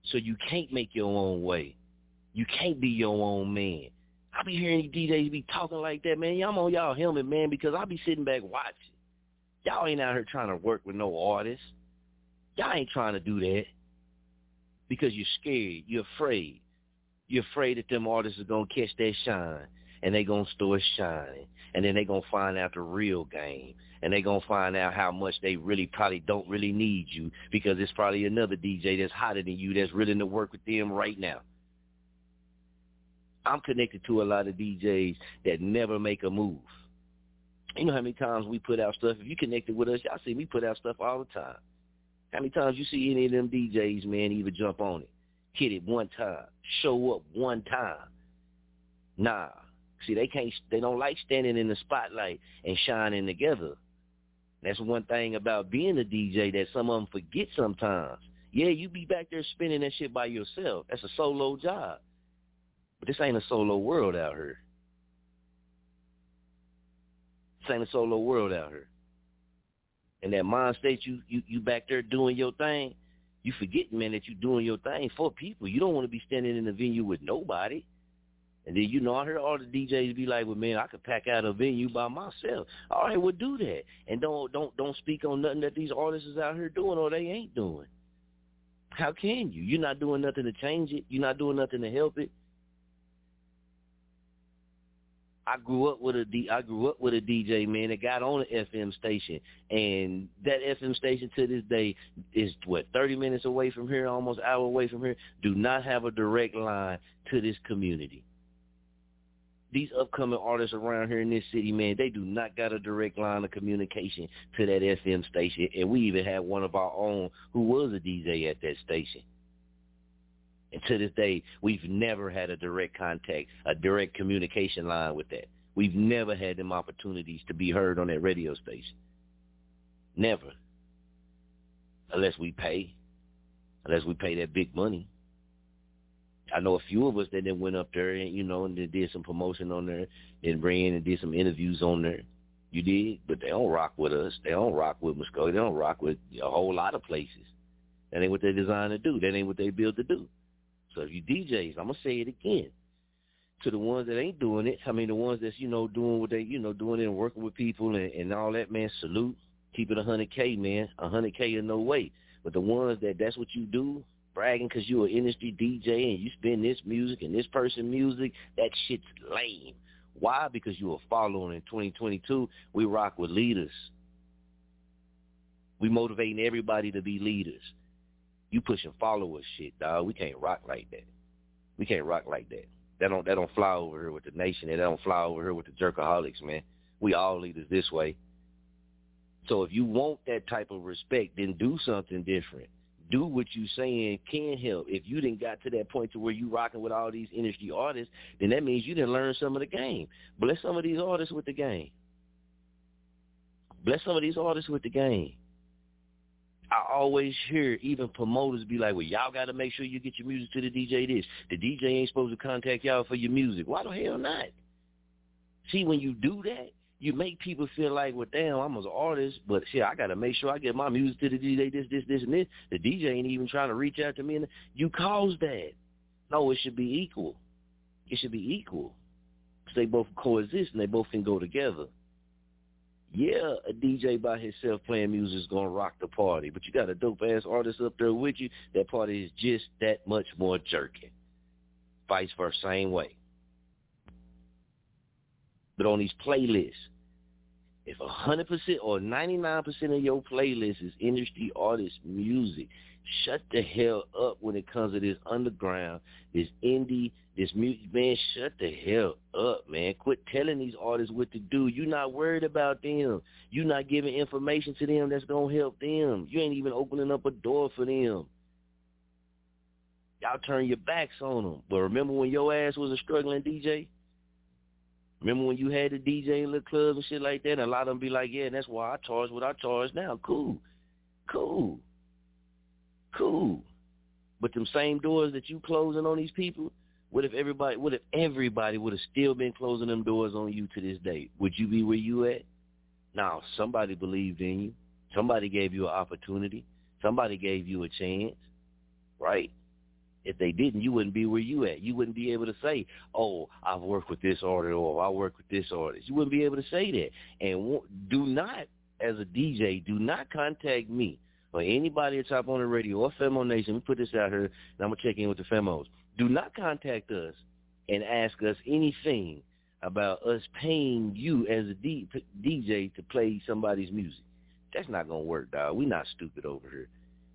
So you can't make your own way. You can't be your own man. I be hearing DJs be talking like that, man. I'm on y'all helmet, man, because I be sitting back watching. Y'all ain't out here trying to work with no artists. Y'all ain't trying to do that because you're scared. You're afraid. You're afraid that them artists are going to catch that shine and they going to start shining. And then they going to find out the real game. And they going to find out how much they really probably don't really need you because it's probably another DJ that's hotter than you that's willing to work with them right now. I'm connected to a lot of DJs that never make a move. You know how many times we put out stuff? If you connected with us, y'all see me put out stuff all the time. How many times you see any of them DJs, man, even jump on it, hit it one time, show up one time? Nah. See, they can't, they don't like standing in the spotlight and shining together. That's one thing about being a DJ that some of them forget sometimes. Yeah, you be back there spinning that shit by yourself. That's a solo job. But this ain't a solo world out here. This ain't a solo world out here. And that mind state you you you back there doing your thing, you forget, man, that you doing your thing for people. You don't want to be standing in the venue with nobody. And then, you know, I heard all the DJs be like, well, man, I could pack out a venue by myself. All right, well, do that. And don't don't don't speak on nothing that these artists is out here doing or they ain't doing. How can you? You're not doing nothing to change it. You're not doing nothing to help it. I grew up with a D, I grew up with a DJ man that got on an FM station, and that FM station to this day is what thirty minutes away from here, almost hour away from here. Do not have a direct line to this community. These upcoming artists around here in this city, man, they do not got a direct line of communication to that FM station, and we even had one of our own who was a DJ at that station. And to this day, we've never had a direct contact, a direct communication line with that. We've never had them opportunities to be heard on that radio station. Never. Unless we pay. Unless we pay that big money. I know a few of us that then went up there and, you know, and they did some promotion on there and ran and did some interviews on there. You did, but they don't rock with us. They don't rock with Muskogee. They don't rock with a whole lot of places. That ain't what they're designed to do. That ain't what they built to do. So if you DJs, I'm gonna say it again. To the ones that ain't doing it, I mean the ones that's, you know, doing what they, you know, doing it and working with people and, and all that, man, salute. Keep it a hundred K, man. A hundred K in no way. But the ones that that's what you do, bragging because you're an industry DJ and you spin this music and this person music, that shit's lame. Why? Because you are following in 2022. We rock with leaders. We motivating everybody to be leaders. You pushing followers shit, dog. We can't rock like that. We can't rock like that. That don't that don't fly over here with the nation. That don't fly over here with the jurkaholics, man. We all leaders this way. So if you want that type of respect, then do something different. Do what you saying can help. If you didn't got to that point to where you rocking with all these industry artists, then that means you didn't learn some of the game. Bless some of these artists with the game. Bless some of these artists with the game. I always hear even promoters be like, well, y'all got to make sure you get your music to the DJ this. The DJ ain't supposed to contact y'all for your music. Why the hell not? See, when you do that, you make people feel like, well, damn, I'm an artist, but shit, I got to make sure I get my music to the DJ this, this, this, and this. The DJ ain't even trying to reach out to me. And you caused that. No, it should be equal. It should be equal. Because they both coexist and they both can go together yeah, a DJ by himself playing music is gonna rock the party, but you got a dope ass artist up there with you. That party is just that much more jerky. Vice versa, same way. But on these playlists, if a hundred percent or ninety nine percent of your playlist is industry artist music, shut the hell up when it comes to this underground, this indie, this music. Man, shut the hell up, man. Quit telling these artists what to do. You're not worried about them. You're not giving information to them that's going to help them. You ain't even opening up a door for them. Y'all turn your backs on them. But remember when your ass was a struggling DJ? Remember when you had the DJ in the clubs and shit like that? And a lot of them be like, yeah, that's why I charge what I charge now. Cool. Cool. Cool. But them same doors that you closing on these people, what if everybody what if everybody would have still been closing them doors on you to this day? Would you be where you at? Now, somebody believed in you. Somebody gave you an opportunity. Somebody gave you a chance. Right? If they didn't, you wouldn't be where you at. You wouldn't be able to say, "Oh, I've worked with this artist," or "I work with this artist." You wouldn't be able to say that. And do not, as a DJ, do not contact me or anybody at Chop On It Radio or Femo Nation. We put this out here, and I'm gonna check in with the Femos. Do not contact us and ask us anything about us paying you as a DJ to play somebody's music. That's not gonna work, dog. We not stupid over here.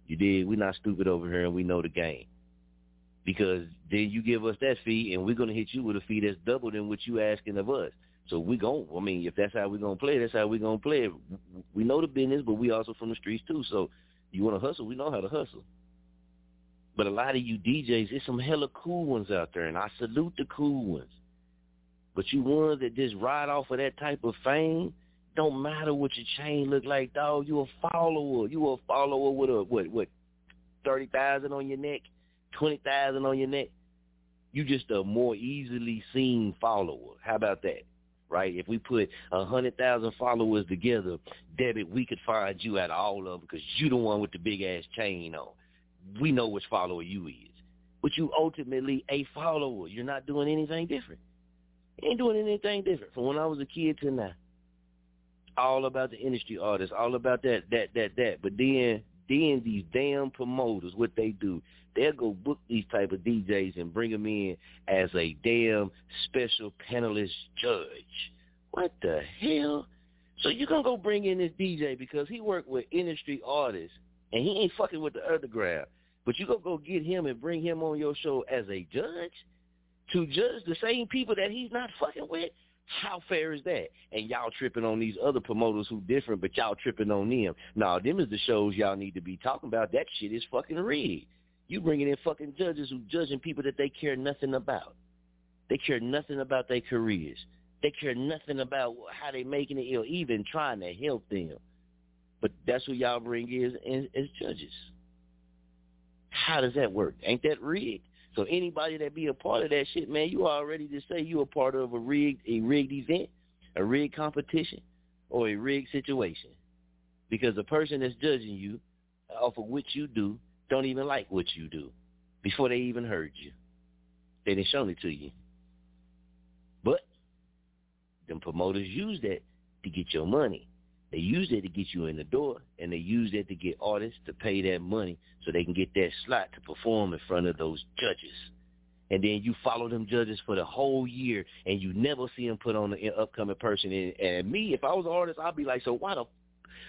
You did. We not stupid over here, and we know the game because then you give us that fee and we're to hit you with a fee that's double than what you asking of us. So we going I mean, if that's how we're to play, that's how we're to play it. We know the business, but we also from the streets too. So you want to hustle, we know how to hustle. But a lot of you DJs, there's some hella cool ones out there, and I salute the cool ones. But you ones that just ride off of that type of fame, don't matter what your chain look like, dog. You a follower. You a follower with a what what thirty thousand on your neck twenty thousand on your neck, you just a more easily seen follower. How about that? Right? If we put a hundred thousand followers together, debit, we could find you out of all of them because you the one with the big ass chain on. We know which follower you is. But you ultimately a follower. You're not doing anything different. You ain't doing anything different from when I was a kid to now. All about the industry artists, all about that, that, that, that. But then, then these damn promoters, what they do, they'll go book these type of DJs and bring them in as a damn special panelist judge. What the hell? So you're going to go bring in this DJ because he worked with industry artists and he ain't fucking with the underground. But you to go get him and bring him on your show as a judge to judge the same people that he's not fucking with? How fair is that? And y'all tripping on these other promoters who different, but y'all tripping on them. Now, them is the shows y'all need to be talking about. That shit is fucking rigged. You bringing in fucking judges who judging people that they care nothing about. They care nothing about their careers. They care nothing about how they making it or even trying to help them. But that's who y'all bring is as judges. How does that work? Ain't that rigged? So anybody that be a part of that shit, man, you already just say you a part of a rigged a rigged event, a rigged competition, or a rigged situation. Because the person that's judging you off of what you do don't even like what you do before they even heard you. They didn't show it to you. But them promoters use that to get your money. They use that to get you in the door, and they use that to get artists to pay that money so they can get that slot to perform in front of those judges. And then you follow them judges for the whole year, and you never see them put on an upcoming person. And, and me, if I was an artist, I'd be like, so why the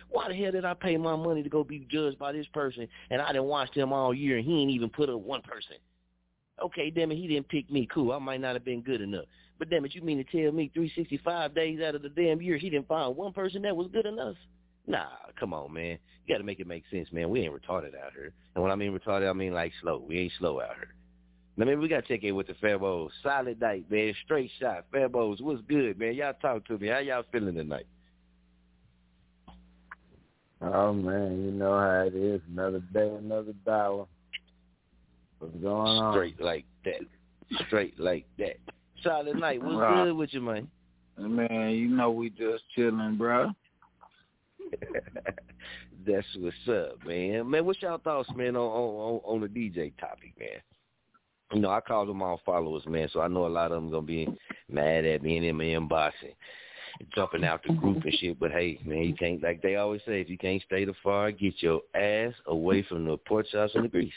why the hell did I pay my money to go be judged by this person and I didn't watch them all year and he ain't even put up one person? Okay, damn it, he didn't pick me. Cool, I might not have been good enough. But damn it, you mean to tell me 365 days out of the damn year he didn't find one person that was good enough? Nah, come on, man. You got to make it make sense, man. We ain't retarded out here. And when I mean retarded, I mean like slow. We ain't slow out here. Now, man, we got to check in with the Fairbos. Solid night, man. Straight shot. Fairbos, what's good, man? Y'all talk to me. How y'all feeling tonight? Oh man, you know how it is. Another day, another dollar. What's going on? Straight like that. Straight like that. Solid night. What's right. good with you, man? Man, you know we just chilling, bro. That's what's up, man. Man, what's y'all thoughts, man, on on on the DJ topic, man? You know, I call them all followers, man, so I know a lot of them gonna be mad at me and in my inboxing jumping out the group and shit. But hey, man, you can't like they always say, if you can't stay the far, get your ass away from the pork chops and the grease.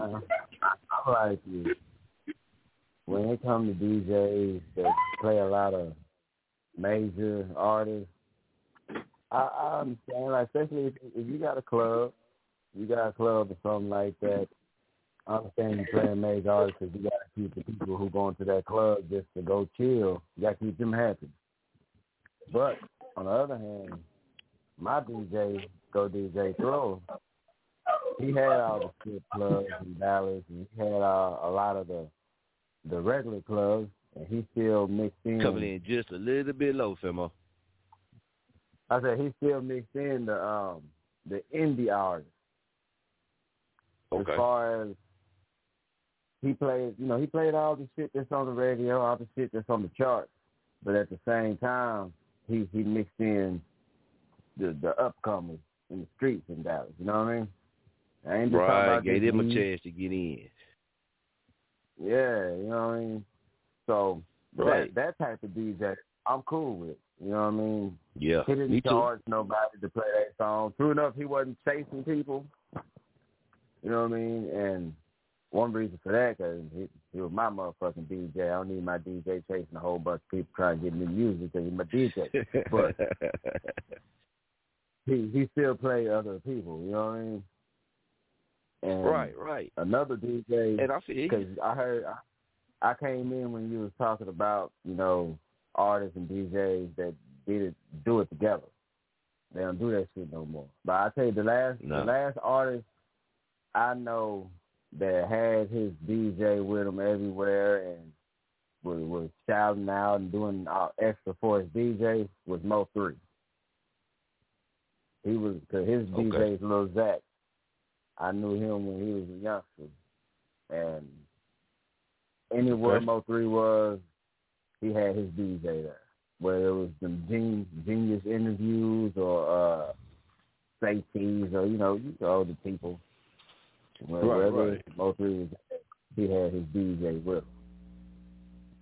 Uh, I like you. When it comes to DJs that play a lot of major artists, I I, understand, like especially if, if you got a club, you got a club or something like that. I understand you playing major artists because you got to keep the people who going to that club just to go chill. You got to keep them happy. But on the other hand, my DJ, Go DJ Throw, he had all the strip clubs in Dallas, and he had uh, a lot of the the regular clubs, and he still mixed in. Coming in just a little bit low, Femo. I said he still mixed in the um the indie artists. Okay. As far as he played, you know, he played all the shit that's on the radio, all the shit that's on the charts, but at the same time, he he mixed in the the upcomers in the streets in Dallas. You know what I mean? I ain't just talking Right, about gave them a chance to get in. Yeah, you know what I mean. So Right. that that type of DJ, I'm cool with. You know what I mean? Yeah, He didn't me too. charge nobody to play that song. True enough, he wasn't chasing people. You know what I mean? And one reason for that, because he, he was my motherfucking DJ. I don't need my DJ chasing a whole bunch of people trying to get me music because he's my DJ. but he he still play other people. You know what I mean? And right, right. another DJ, And I you. because I heard I, I came in when you was talking about you know artists and DJs that did it do it together. They don't do that shit no more. But I tell you, the last No. the last artist I know that had his DJ with him everywhere and was, was shouting out and doing uh, extra for his DJ was Mo3. He was cause his Okay. DJ's Lil Zach. I knew him when he was a youngster, and anywhere Mo3 was, he had his DJ there. Whether it was some gen- genius interviews or uh safeties or you know you know the people. Where- Right, wherever right. Mo3 was, he had his DJ with him.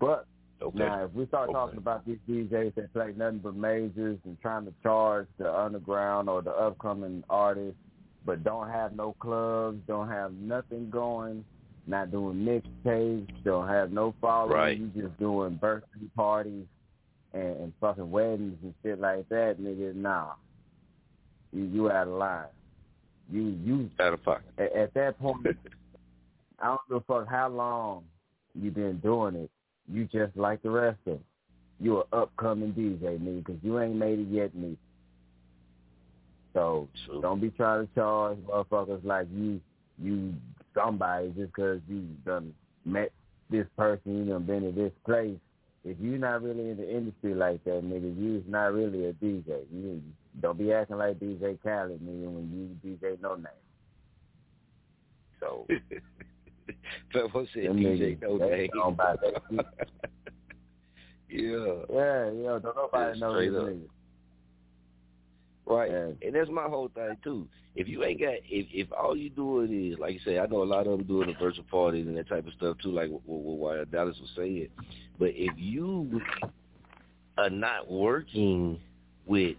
But Okay. now, if we start Okay. talking about these DJs that play nothing but majors and trying to charge the underground or the upcoming artists, but don't have no clubs, don't have nothing going, not doing mixtapes, don't have no following, Right. you just doing birthday parties and, and fucking weddings and shit like that, nigga, nah. You you out of line. You you Out of pocket. at, at that point, I don't give a fuck how long you been doing it. You just like the rest of them. You an upcoming DJ, nigga, because you ain't made it yet, nigga. So True. don't be trying to charge motherfuckers like you you somebody just because you done met this person, you done been to this place. If you're not really in the industry like that, nigga, you's not really a DJ. You don't be acting like DJ Khaled, nigga, when you DJ no name. So Femo said DJ niggas, no name. don't buy that shit. yeah. Yeah, yeah, don't nobody Yeah, know this nigga. Right. Yeah. And that's my whole thing too. If you ain't got if if all you doing is like you say, I know a lot of them doing the virtual parties and that type of stuff too, like what, what, what Dallas was saying. But if you are not working with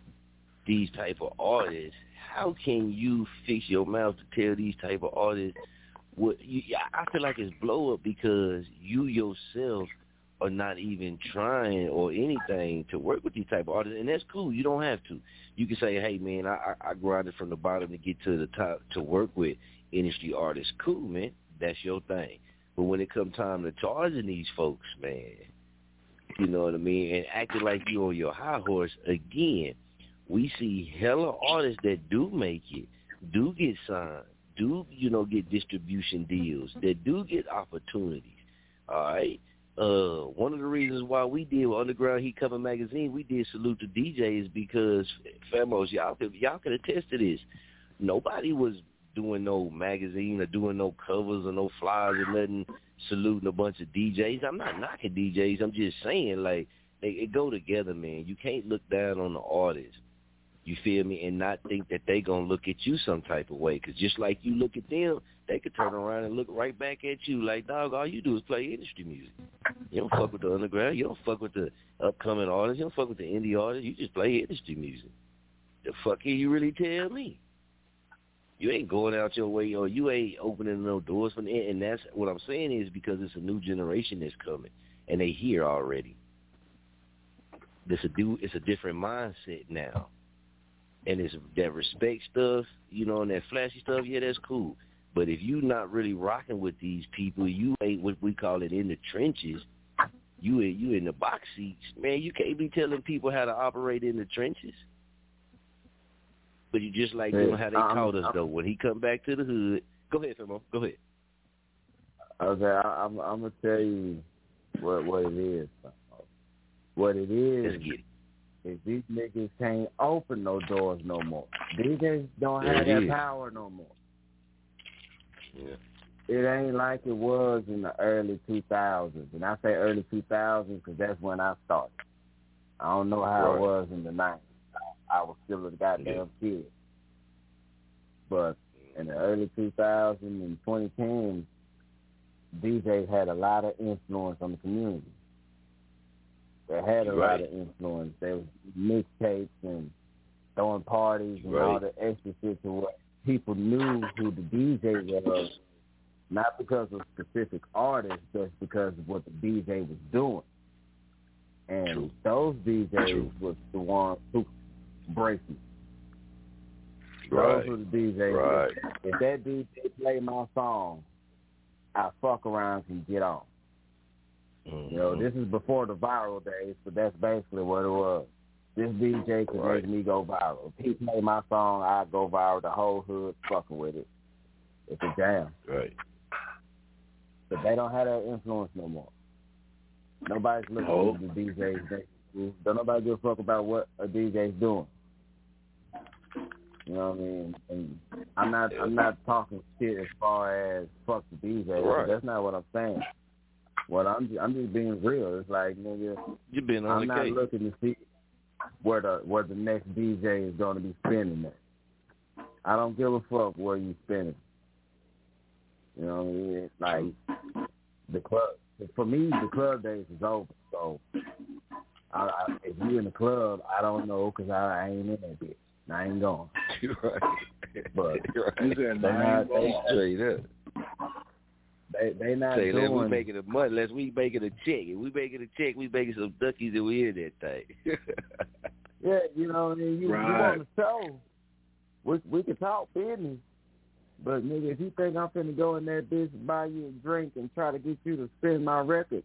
these type of artists, how can you fix your mouth to tell these type of artists what you I feel like it's blow up because you yourself are not even trying or anything to work with these type of artists and that's cool. You don't have to. You can say, Hey man, I, I grinded from the bottom to get to the top to work with industry artists. Cool, man. That's your thing. But when it come time to charging these folks, man, you know what I mean, and acting like you on your high horse again, we see hella artists that do make it, do get signed, do you know get distribution deals, that do get opportunities. All right. Uh, one of the reasons why we did Underground Heat Cover Magazine, we did salute to DJs because Famos, y'all could y'all could attest to this. Nobody was doing no magazine or doing no covers or no flyers or nothing, saluting a bunch of DJs. I'm not knocking DJs. I'm just saying like they it go together, man. You can't look down on the artist. You feel me? And not think that they gonna look at you some type of way. Cause just like you look at them, they could turn around and look right back at you like, dog, all you do is play industry music. You don't fuck with the underground. You don't fuck with the upcoming artists. You don't fuck with the indie artists. You just play industry music. The fuck can you really tell me? You ain't going out your way or you ain't opening no doors for them. And that's what I'm saying is because it's a new generation that's coming and they here already. This a do it's a different mindset now. And it's that respect stuff, you know, and that flashy stuff, yeah, that's cool. But if you're not really rocking with these people, you ain't what we call it in the trenches. You in you in the box seats, man. You can't be telling people how to operate in the trenches. But you just like doing how they I'm- taught us I'm- though. When he come back to the hood, go ahead, Femo. Go ahead. Okay, I, I'm I'm gonna tell you what what it is. What it is Let's get it. Is these niggas can't open no doors no more. DJs don't There have that power no more. Yeah. It ain't like it was in the early 2000s, and I say early 2000s because that's when I started. I don't know how Right. it was in the 90s. I, I was still a goddamn kid. But in the early 2000s and 2010s, DJs had a lot of influence on the community. They had a lot of influence. They were mixtapes and throwing parties and all the extra shit to where people knew who the DJ was, not because of specific artists, just because of what the DJ was doing. And True. those DJs True. was the ones who breaking. Right. Those were the DJs. Right. If that DJ play my song, I fuck around and get on. Mhm. You know, this is before the viral days, but that's basically what it was. This DJ could Right. make me go viral. If he play my song, I go viral. The whole hood fucking with it. It's a jam. Right. But they don't have that influence no more. Nobody's looking No. at the DJs. They, don't nobody give a fuck about what a DJ's doing. You know what I mean? And I'm not I'm not talking shit as far as fuck the DJ. Right. That's not what I'm saying. What I'm I'm just being real. It's like nigga, You been on I'm the not case. looking to see where the where the next DJ is going to be spinning at. I don't give a fuck where you spinning. You know what I mean? It's like the club. For me, the club days is over. So I, I, if you in the club, I don't know because I, I ain't in that bitch. I ain't going. You're right. But right. they not they, Straight up. They they not Say, let we making a money, unless we making a check. If we making a check, we making some duckies and we in that thing. Yeah, you know what I mean. You, Right. you on the show, we we can talk business, but nigga, if you think I'm finna go in that bitch, buy you a drink, and try to get you to spin my record,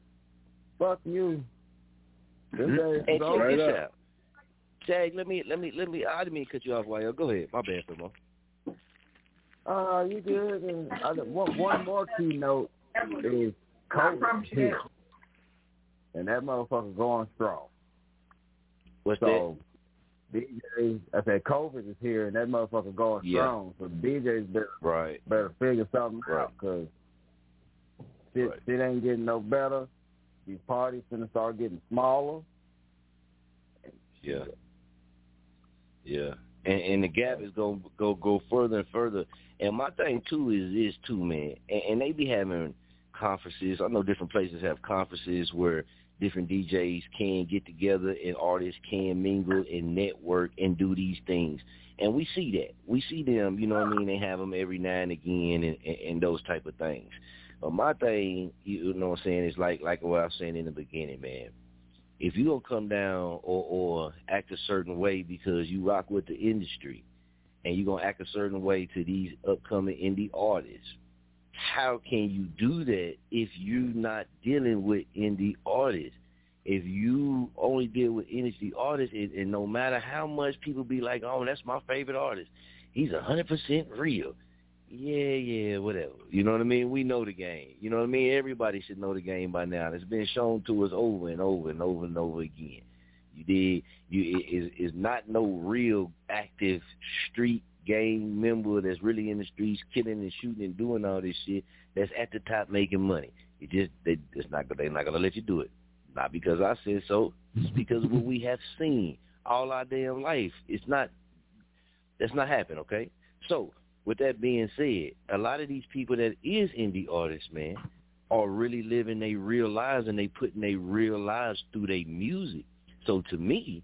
fuck you. This Mhm. days Hey, is check over. this out. Jag, let me, let me, let me. I didn't mean to cut you off, while Go ahead. My bad, Femo. Uh, you good? And I, one, one more keynote is COVID here, and that motherfucker going strong. What's so, DJs, I said COVID is here, and that motherfucker going Yeah. strong. So the DJs better Right. better figure something out because shit, Right. shit ain't getting no better. These parties gonna start getting smaller. Yeah. Yeah. And, and the gap is gonna go go further and further. And my thing too is this too, man. And, and they be having conferences. I know different places have conferences where different DJs can get together and artists can mingle and network and do these things. And we see that. We see them, you know what I mean? They have them every now and again and, and, and those type of things. But my thing, you know what I'm saying, is like like what I was saying in the beginning, man if you don't come down or, or act a certain way because you rock with the industry and you're going to act a certain way to these upcoming indie artists, how can you do that if you're not dealing with indie artists? If you only deal with industry artists, and, and no matter how much people be like, oh, that's my favorite artist, he's a 100% real. Yeah, yeah, whatever. You know what I mean? We know the game. You know what I mean? Everybody should know the game by now. It's been shown to us over and over and over and over again. You did. You it is is not no real active street gang member that's really in the streets killing and shooting and doing all this shit. That's at the top making money. It just they it's not they're not gonna let you do it. Not because I said so. It's because of what we have seen all our damn life. It's not. That's not happening. Okay. So with that being said, a lot of these people that is indie artists, man, are really living their real lives and they putting their real lives through their music. So to me,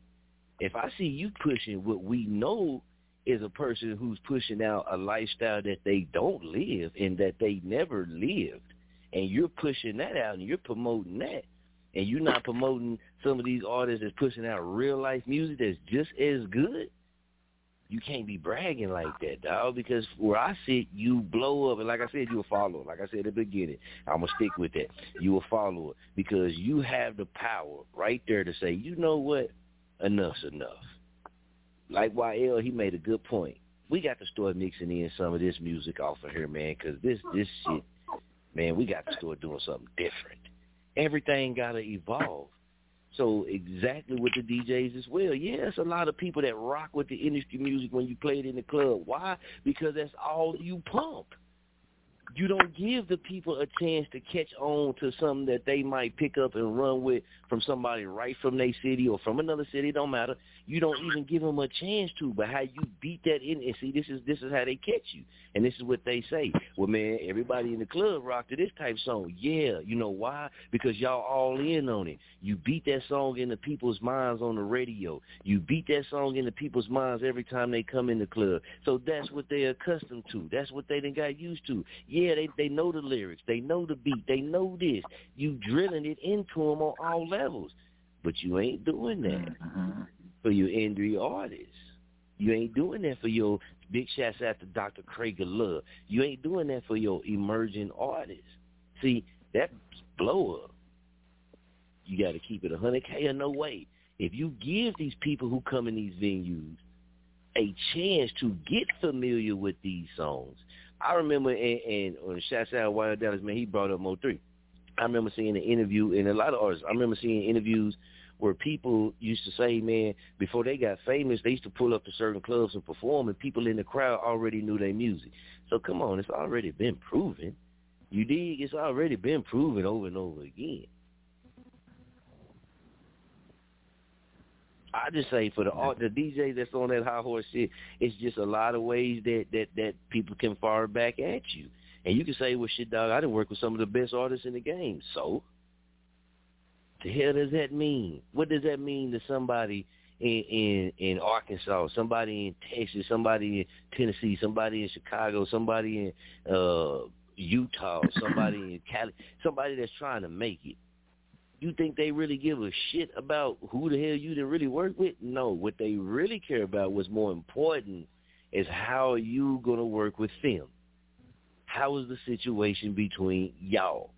if I see you pushing what we know is a person who's pushing out a lifestyle that they don't live and that they never lived, and you're pushing that out and you're promoting that, and you're not promoting some of these artists that's pushing out real life music that's just as good, you can't be bragging like that, dog. Because where I sit, you blow up, and like I said, you a follower. Like I said at the beginning, I'm gonna stick with that. You a follower because you have the power right there to say, you know what, enough's enough. Like YL, he made a good point. We got to start mixing in some of this music off of here, man, because this this shit, man, we got to start doing something different. Everything gotta evolve. So exactly with the DJs as well. It's a lot of people that rock with the industry music when you play it in the club. Why? Because that's all you pump. You don't give the people a chance to catch on to something that they might pick up and run with from somebody right from their city or from another city. It don't matter. You don't even give them a chance to. But how you beat that in and see, this is this is how they catch you. And this is what they say. Well, man, everybody in the club rock to this type song. Yeah, you know why? Because y'all all in on it. You beat that song into people's minds on the radio. You beat that song into people's minds every time they come in the club. So that's what they're accustomed to. That's what they done got used to. They they know the lyrics. They know the beat. They know this. You drilling it into them on all levels. But you ain't doing that mm-hmm. for your indie artists. You ain't doing that for your big shots to Dr. Craig Love. You ain't doing that for your emerging artists. See, that's blow up. You got to keep it a hundred k or no way. If you give these people who come in these venues a chance to get familiar with these songs, I remember, and, and on Out Wild Dallas, man, he brought up Mo3. I remember seeing an interview, and a lot of artists. I remember seeing interviews where people used to say, man, before they got famous, they used to pull up to certain clubs and perform, and people in the crowd already knew their music. So come on, it's already been proven. You dig? It's already been proven over and over again. I just say for the the DJ that's on that high horse shit, it's just a lot of ways that that that people can fire back at you, and you can say, "Well, shit, dog, I didn't work with some of the best artists in the game." So, the hell does that mean? What does that mean to somebody in in in Arkansas, somebody in Texas, somebody in Tennessee, somebody in Chicago, somebody in uh Utah, somebody in Cali, somebody that's trying to make it? You think they really give a shit about who the hell you didn't really work with? No, what they really care about, what's more important, is how are you gonna work with them. How is the situation between y'all?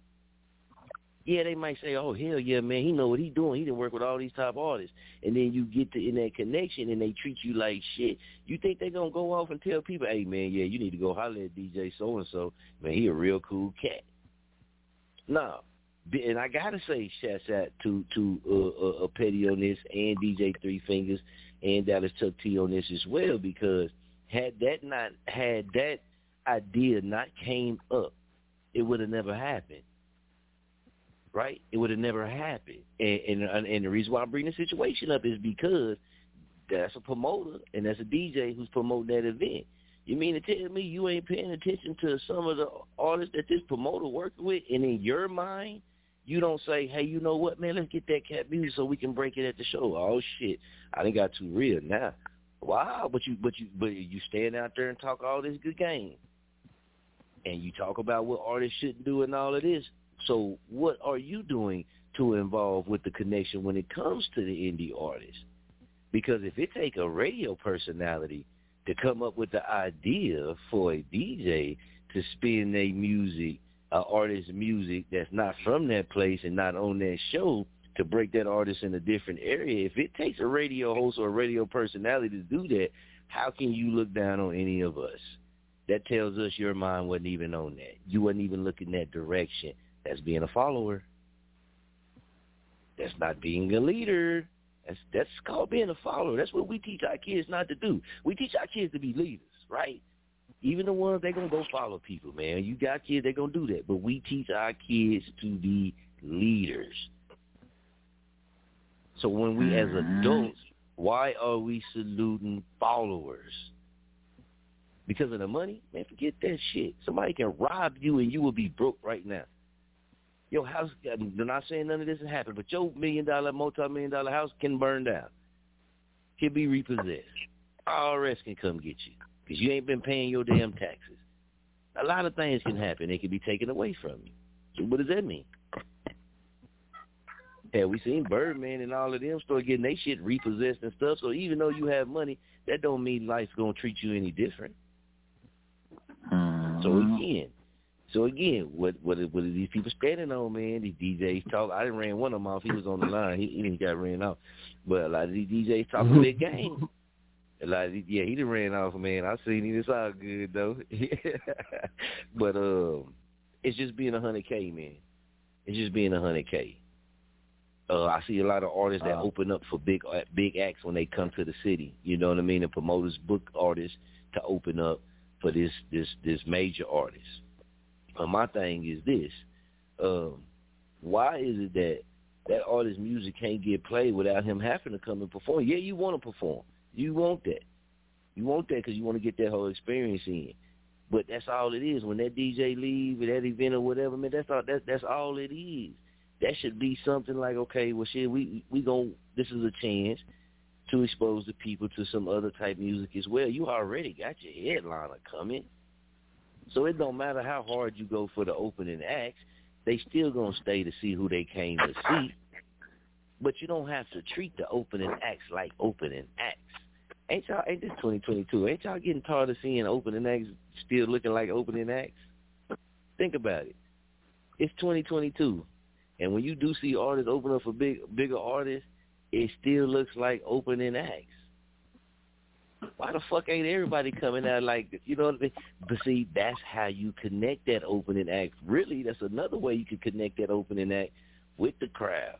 Yeah, they might say, "Oh hell yeah, man, he know what he doing. He didn't work with all these top artists." And then you get to in that connection, and they treat you like shit. You think they gonna go off and tell people, "Hey man, yeah, you need to go holler at DJ so and so. Man, he a real cool cat." No, and I gotta say, shouts out to to uh, uh, uh, Petty on this, and DJ Three Fingers, and Dallas Chuck T on this as well. Because had that not had that idea not came up, it would have never happened. Right? It would have never happened. And, and and the reason why I bring the situation up is because that's a promoter and that's a DJ who's promoting that event. You mean to tell me you ain't paying attention to some of the artists that this promoter working with, and in your mind, you don't say, hey, you know what, man, let's get that cat music so we can break it at the show. Oh shit, I didn't got too real now. Wow, but you, but you, but you stand out there and talk all this good game, and you talk about what artists shouldn't do and all of this. So what are you doing to involve with the connection when it comes to the indie artist? Because if it take a radio personality to come up with the idea for a DJ to spin their music, uh, artist's music that's not from that place and not on that show to break that artist in a different area. If it takes a radio host or a radio personality to do that, how can you look down on any of us? That tells us your mind wasn't even on that. You wasn't even looking that direction. That's being a follower. That's not being a leader. That's that's called being a follower. That's what we teach our kids not to do. We teach our kids to be leaders, right? Even the ones they're gonna go follow people, man. You got kids, they're gonna do that. But we teach our kids to be leaders. So when we as mm-hmm. adults, why are we saluting followers? Because of the money? Man, forget that shit. Somebody can rob you and you will be broke right now. Your house, I'm not saying none of this has happened, but your million dollar, multi-million dollar house can burn down. Can be repossessed. IRS can come get you because you ain't been paying your damn taxes. A lot of things can happen. They can be taken away from you. So what does that mean? Yeah, we seen Birdman and all of them start getting their shit repossessed and stuff. So even though you have money, that don't mean life's gonna treat you any different. Mm-hmm. So again, so again, what what what are these people standing on, man? These DJs talk. I didn't ran one of them off. He was on the line. He, he got ran off. But a lot of these DJs talk a big game. A lot of these, yeah, he done ran off, man. I seen him. It's all good though. but um, it's just being a hundred k, man. It's just being a hundred k. Uh, I see a lot of artists that Uh. open up for big big acts when they come to the city. You know what I mean? And promoters book artists to open up for this this this major artist. But my thing is this: um, why is it that that artist's music can't get played without him having to come and perform? Yeah, you want to perform. You want that. You want that because you want to get that whole experience in. But that's all it is. When that DJ leave or that event or whatever, man, that's all. That's that's all it is. That should be something like, okay, well, shit, we we gon' This is a chance to expose the people to some other type music as well. You already got your headliner coming, so it don't matter how hard you go for the opening acts. They still gonna stay to see who they came to see. But you don't have to treat the opening acts like opening acts. Ain't y'all? Ain't this 2022? Ain't y'all getting tired of seeing opening acts still looking like opening acts? Think about it. It's 2022, and when you do see artists open up for big, bigger artists, it still looks like opening acts. Why the fuck ain't everybody coming out like this? You know what I mean? But see, that's how you connect that opening act. Really, that's another way you can connect that opening act with the crowd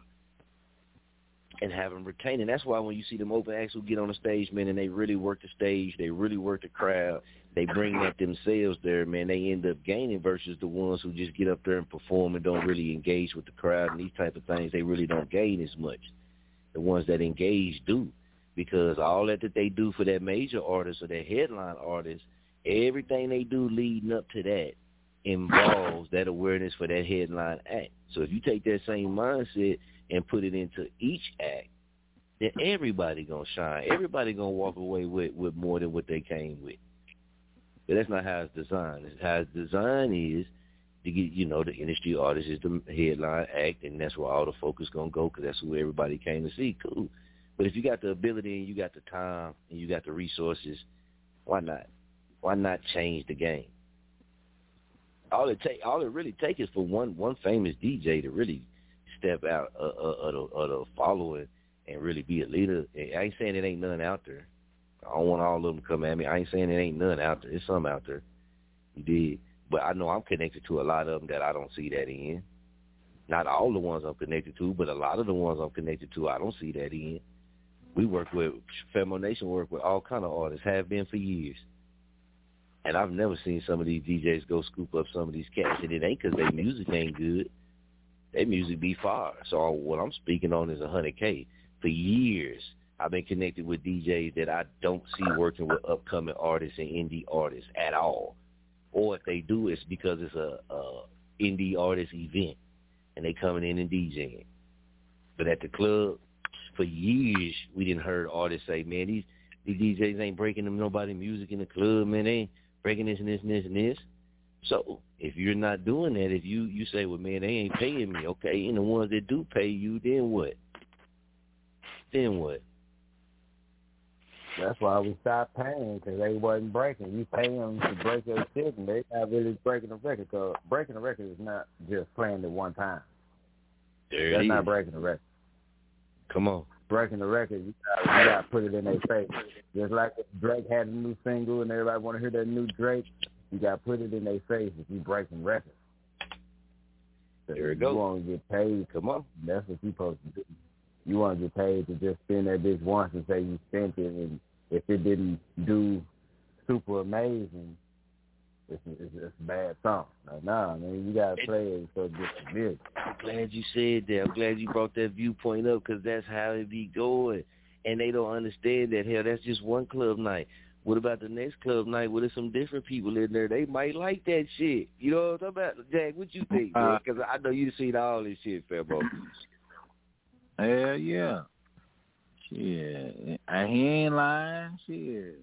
and have them retain. And that's why when you see them open acts who get on the stage, man, and they really work the stage, they really work the crowd, they bring that themselves there, man, they end up gaining versus the ones who just get up there and perform and don't really engage with the crowd and these type of things, they really don't gain as much. The ones that engage do. Because all that that they do for that major artist or that headline artist, everything they do leading up to that involves that awareness for that headline act. So if you take that same mindset and put it into each act, then everybody gonna shine. Everybody gonna walk away with with more than what they came with. But that's not how it's designed. It's how it's designed is to get you know the industry artist is the headline act, and that's where all the focus gonna go because that's who everybody came to see. Cool. But if you got the ability and you got the time and you got the resources, why not? Why not change the game? All it take, all it really take is for one one famous DJ to really step out of, of, of, the, of the following and really be a leader. I ain't saying it ain't none out there. I don't want all of them to come at me. I ain't saying it ain't none out there. There's some out there. You did. But I know I'm connected to a lot of them that I don't see that in. Not all the ones I'm connected to, but a lot of the ones I'm connected to, I don't see that in. We work with, Femo Nation work with all kind of artists, have been for years. And I've never seen some of these DJs go scoop up some of these cats, and it ain't because their music ain't good. Their music be far. So what I'm speaking on is 100K. For years, I've been connected with DJs that I don't see working with upcoming artists and indie artists at all. Or if they do, it's because it's a, a indie artist event, and they coming in and DJing. But at the club, for years, we didn't heard artists say, man, these these DJs ain't breaking them nobody music in the club, man. They ain't breaking this and this and this and this. So if you're not doing that, if you you say, well, man, they ain't paying me, okay, and the ones that do pay you, then what? Then what? That's why we stopped paying because they wasn't breaking. You pay them to break their shit, and they not really breaking the record. Cause breaking the record is not just playing it one time. There That's not is. breaking the record. Come on. Breaking the record, you got you got to put it in their face. Just like Drake had a new single and everybody want to hear that new Drake, you got to put it in their face if you breaking records. There it You want to get paid. Come on. That's what you supposed to do. You want to get paid to just spend that bitch once and say you spent it, and if it didn't do super amazing, it's, it's, it's a bad song. Like, nah, man, you got to play it so it gets the music. I'm glad you said that. I'm glad you brought that viewpoint up because that's how it be going. And they don't understand that, hell, that's just one club night. What about the next club night where there's some different people in there? They might like that shit. You know what I'm talking about? Jack, what you think, man? Uh, Because I know you've seen all this shit, Fabo. Hell yeah. Shit. And he ain't lying. Shit.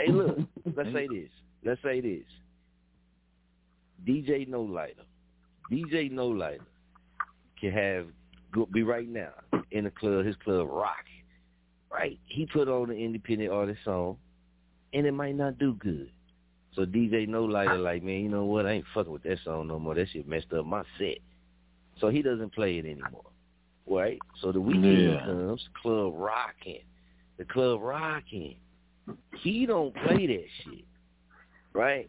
Hey, look, let's say this. Let's say this. DJ No Lighter. DJ No Lighter can have go, be right now in the club, his club rock, right? He put on an independent artist song, and it might not do good. So DJ No Lighter like, man, you know what? I ain't fucking with that song no more. That shit messed up my set. So he doesn't play it anymore, right? So the weekend Yeah. comes, club rocking, the club rocking. He don't play that shit, right?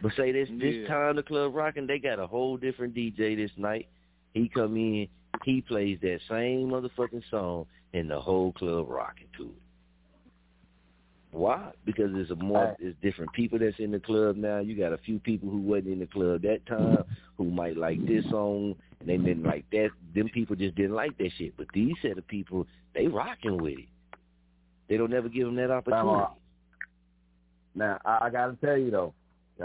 But say this this time the club rocking, they got a whole different DJ this night. He come in, he plays that same motherfucking song, and the whole club rocking to it. Why? Because there's a more there's different people that's in the club now. You got a few people who wasn't in the club that time who might like this song and they didn't like that. Them people just didn't like that shit. But these set of people, they rocking with it. They don't ever give them that uh, opportunity. Now I, I got to tell you though,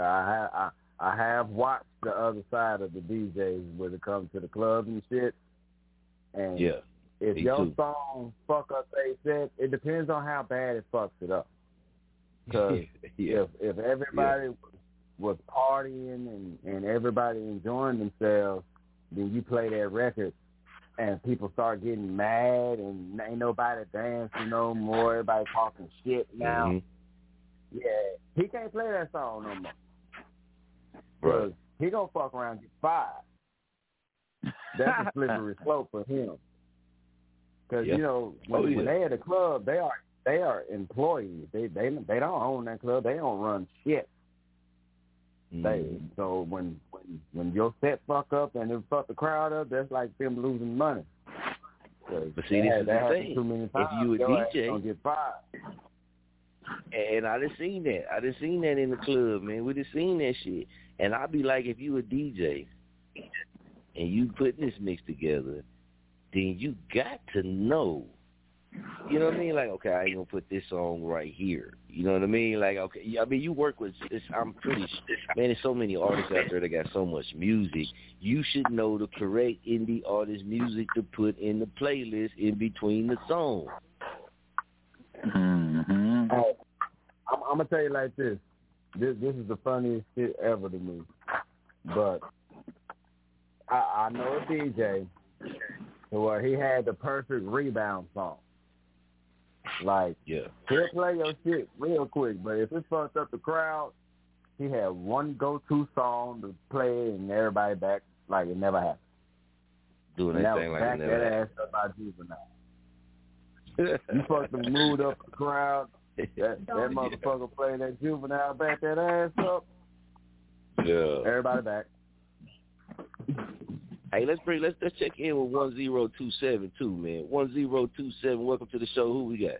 I have I, I have watched the other side of the DJs when it comes to the clubs and shit. And Yeah. if your too. song fuck up they said, it depends on how bad it fucks it up. Because yeah. if if everybody was partying and and everybody enjoying themselves, then you play that record and people start getting mad and ain't nobody dancing no more. Everybody talking shit now. Mhm. Yeah, he can't play that song no more. Right. he gonna fuck around and get fired. That's a slippery slope for him. Because Yeah. you know when, Oh, yeah. when they at the club, they are they are employees. They they they don't own that club. They don't run shit. They Mhm. so when when when your set fuck up and it fuck the crowd up, that's like them losing money. But see, this is that the thing. Too many If you a DJ, get fired. And I just seen that. I just seen that in the club, man. We just seen that shit. And I'd be like, if you a DJ and you putting this mix together, then you got to know. You know what I mean? Like, okay, I ain't gonna put this song right here. You know what I mean? Like, okay, yeah, I mean, you work with. It's, I'm pretty s- man. There's so many artists out there that got so much music. You should know the correct indie artist music to put in the playlist in between the songs. Mm-hmm. Hey, I'm, I'm gonna tell you like this. This this is the funniest shit ever to me. But I, I know a DJ where he had the perfect rebound song. Like Yeah. he'll play your shit real quick, but if it fucked up the crowd, he had one go to song to play and everybody back like it never happened. Doing And that that thing was like back it that never ass up by juvenile. You fucked the mood up the crowd. That that motherfucker playing that juvenile back that ass up. Yeah. Everybody back. Hey, let's bring let's let's check in with one zero two seven two man. One zero two seven. Welcome to the show. Who we got?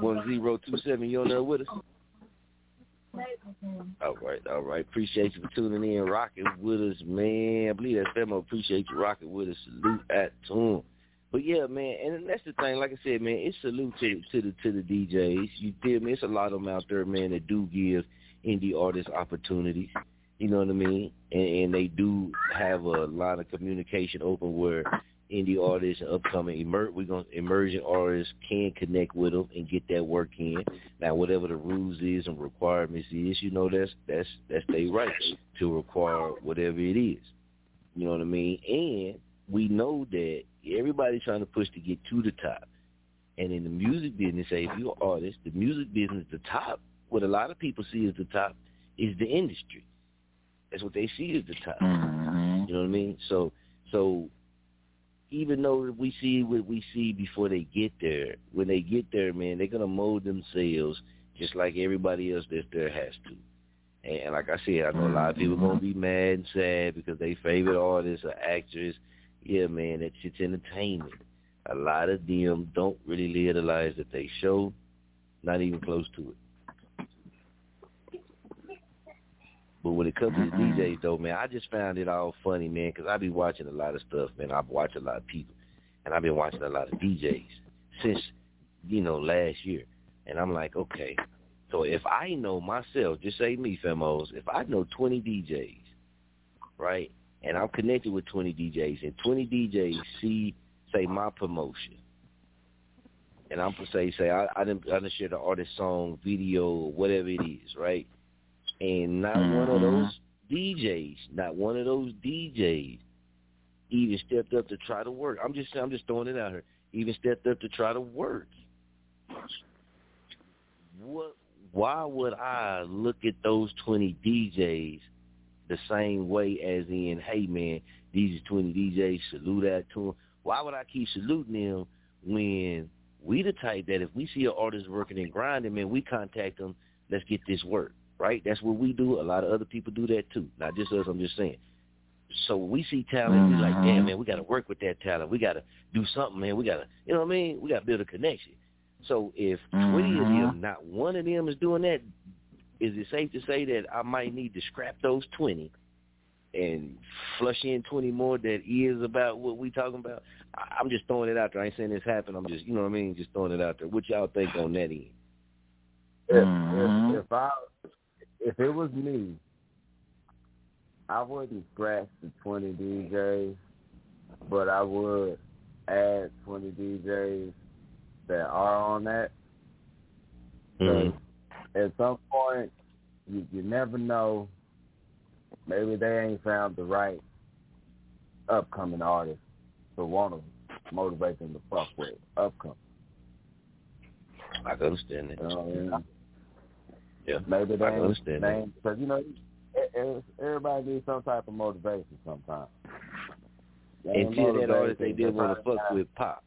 One zero two seven. You on there with us? All right, all right. Appreciate you for tuning in, rocking with us, man. I believe that Femo appreciate you rocking with us. Salute at tune. But yeah, man, and that's the thing. Like I said, man, it's salute to to the to the DJs. You feel me? It's a lot of them out there, man, that do give indie artists opportunities. You know what I mean? And, and they do have a lot of communication open where indie artists and upcoming emer- we're gonna emerging artists can connect with them and get that work in. Now, whatever the rules is and requirements is, you know, that's that's that's their right to require whatever it is. You know what I mean? And we know that everybody's trying to push to get to the top. And in the music business, say if you're an artist, the music business, the top, what a lot of people see as the top is the industry. That's what they see as the top. Mm-hmm. You know what I mean? So, so even though we see what we see before they get there, when they get there, man, they're gonna mold themselves just like everybody else that's there has to. And, and like I said, I know a lot of people gonna be mad and sad because they favorite artist or actress. Yeah, man, that shit's entertainment. A lot of them don't really live the lives that they show, not even close to it. But when it comes to the mm-hmm. DJs, though, man, I just found it all funny, man, because I be watching a lot of stuff, man. I've watched a lot of people, and I've been watching a lot of DJs since, you know, last year. And I'm like, okay, so if I know myself, just say me, Femos, if I know 20 DJs, right, and I'm connected with 20 DJs, and 20 DJs see, say, my promotion, and I'm gonna say, say, I, I didn't, I didn't share the artist song, video, whatever it is, right? And not one of mm-hmm. those DJs, not one of those DJs, even stepped up to try to work. I'm just I'm just throwing it out here. Even stepped up to try to work. What? Why would I look at those 20 DJs the same way as in, hey man, these are 20 DJs, salute that to them. Why would I keep saluting them when we the type that if we see an artist working and grinding, man, we contact them, let's get this work, right? That's what we do. A lot of other people do that too. Not just us, I'm just saying. So when we see talent, we're like, damn, mm-hmm. man, we got to work with that talent. We got to do something, man. We got to, you know what I mean? We got to build a connection. So if 20 of them, mm-hmm. not one of them is doing that, is it safe to say that I might need to scrap those 20 and flush in 20 more that is about what we talking about? I, I'm just throwing it out there. I ain't saying this happened. I'm just, you know what I mean, just throwing it out there. What y'all think on that end? If, if, mm-hmm. if I if it was me, I wouldn't scratch the twenty DJs, but I would add twenty DJs that are on that. Mm-hmm. At some point, you you never know. Maybe they ain't found the right upcoming artist to want to motivate them to fuck with upcoming. I understand that. You know what I mean? Yeah, Maybe they understand they that. ain't, cause you know, everybody needs some type of motivation sometimes. They ain't Until that artist they motivated, did want to fuck with pop.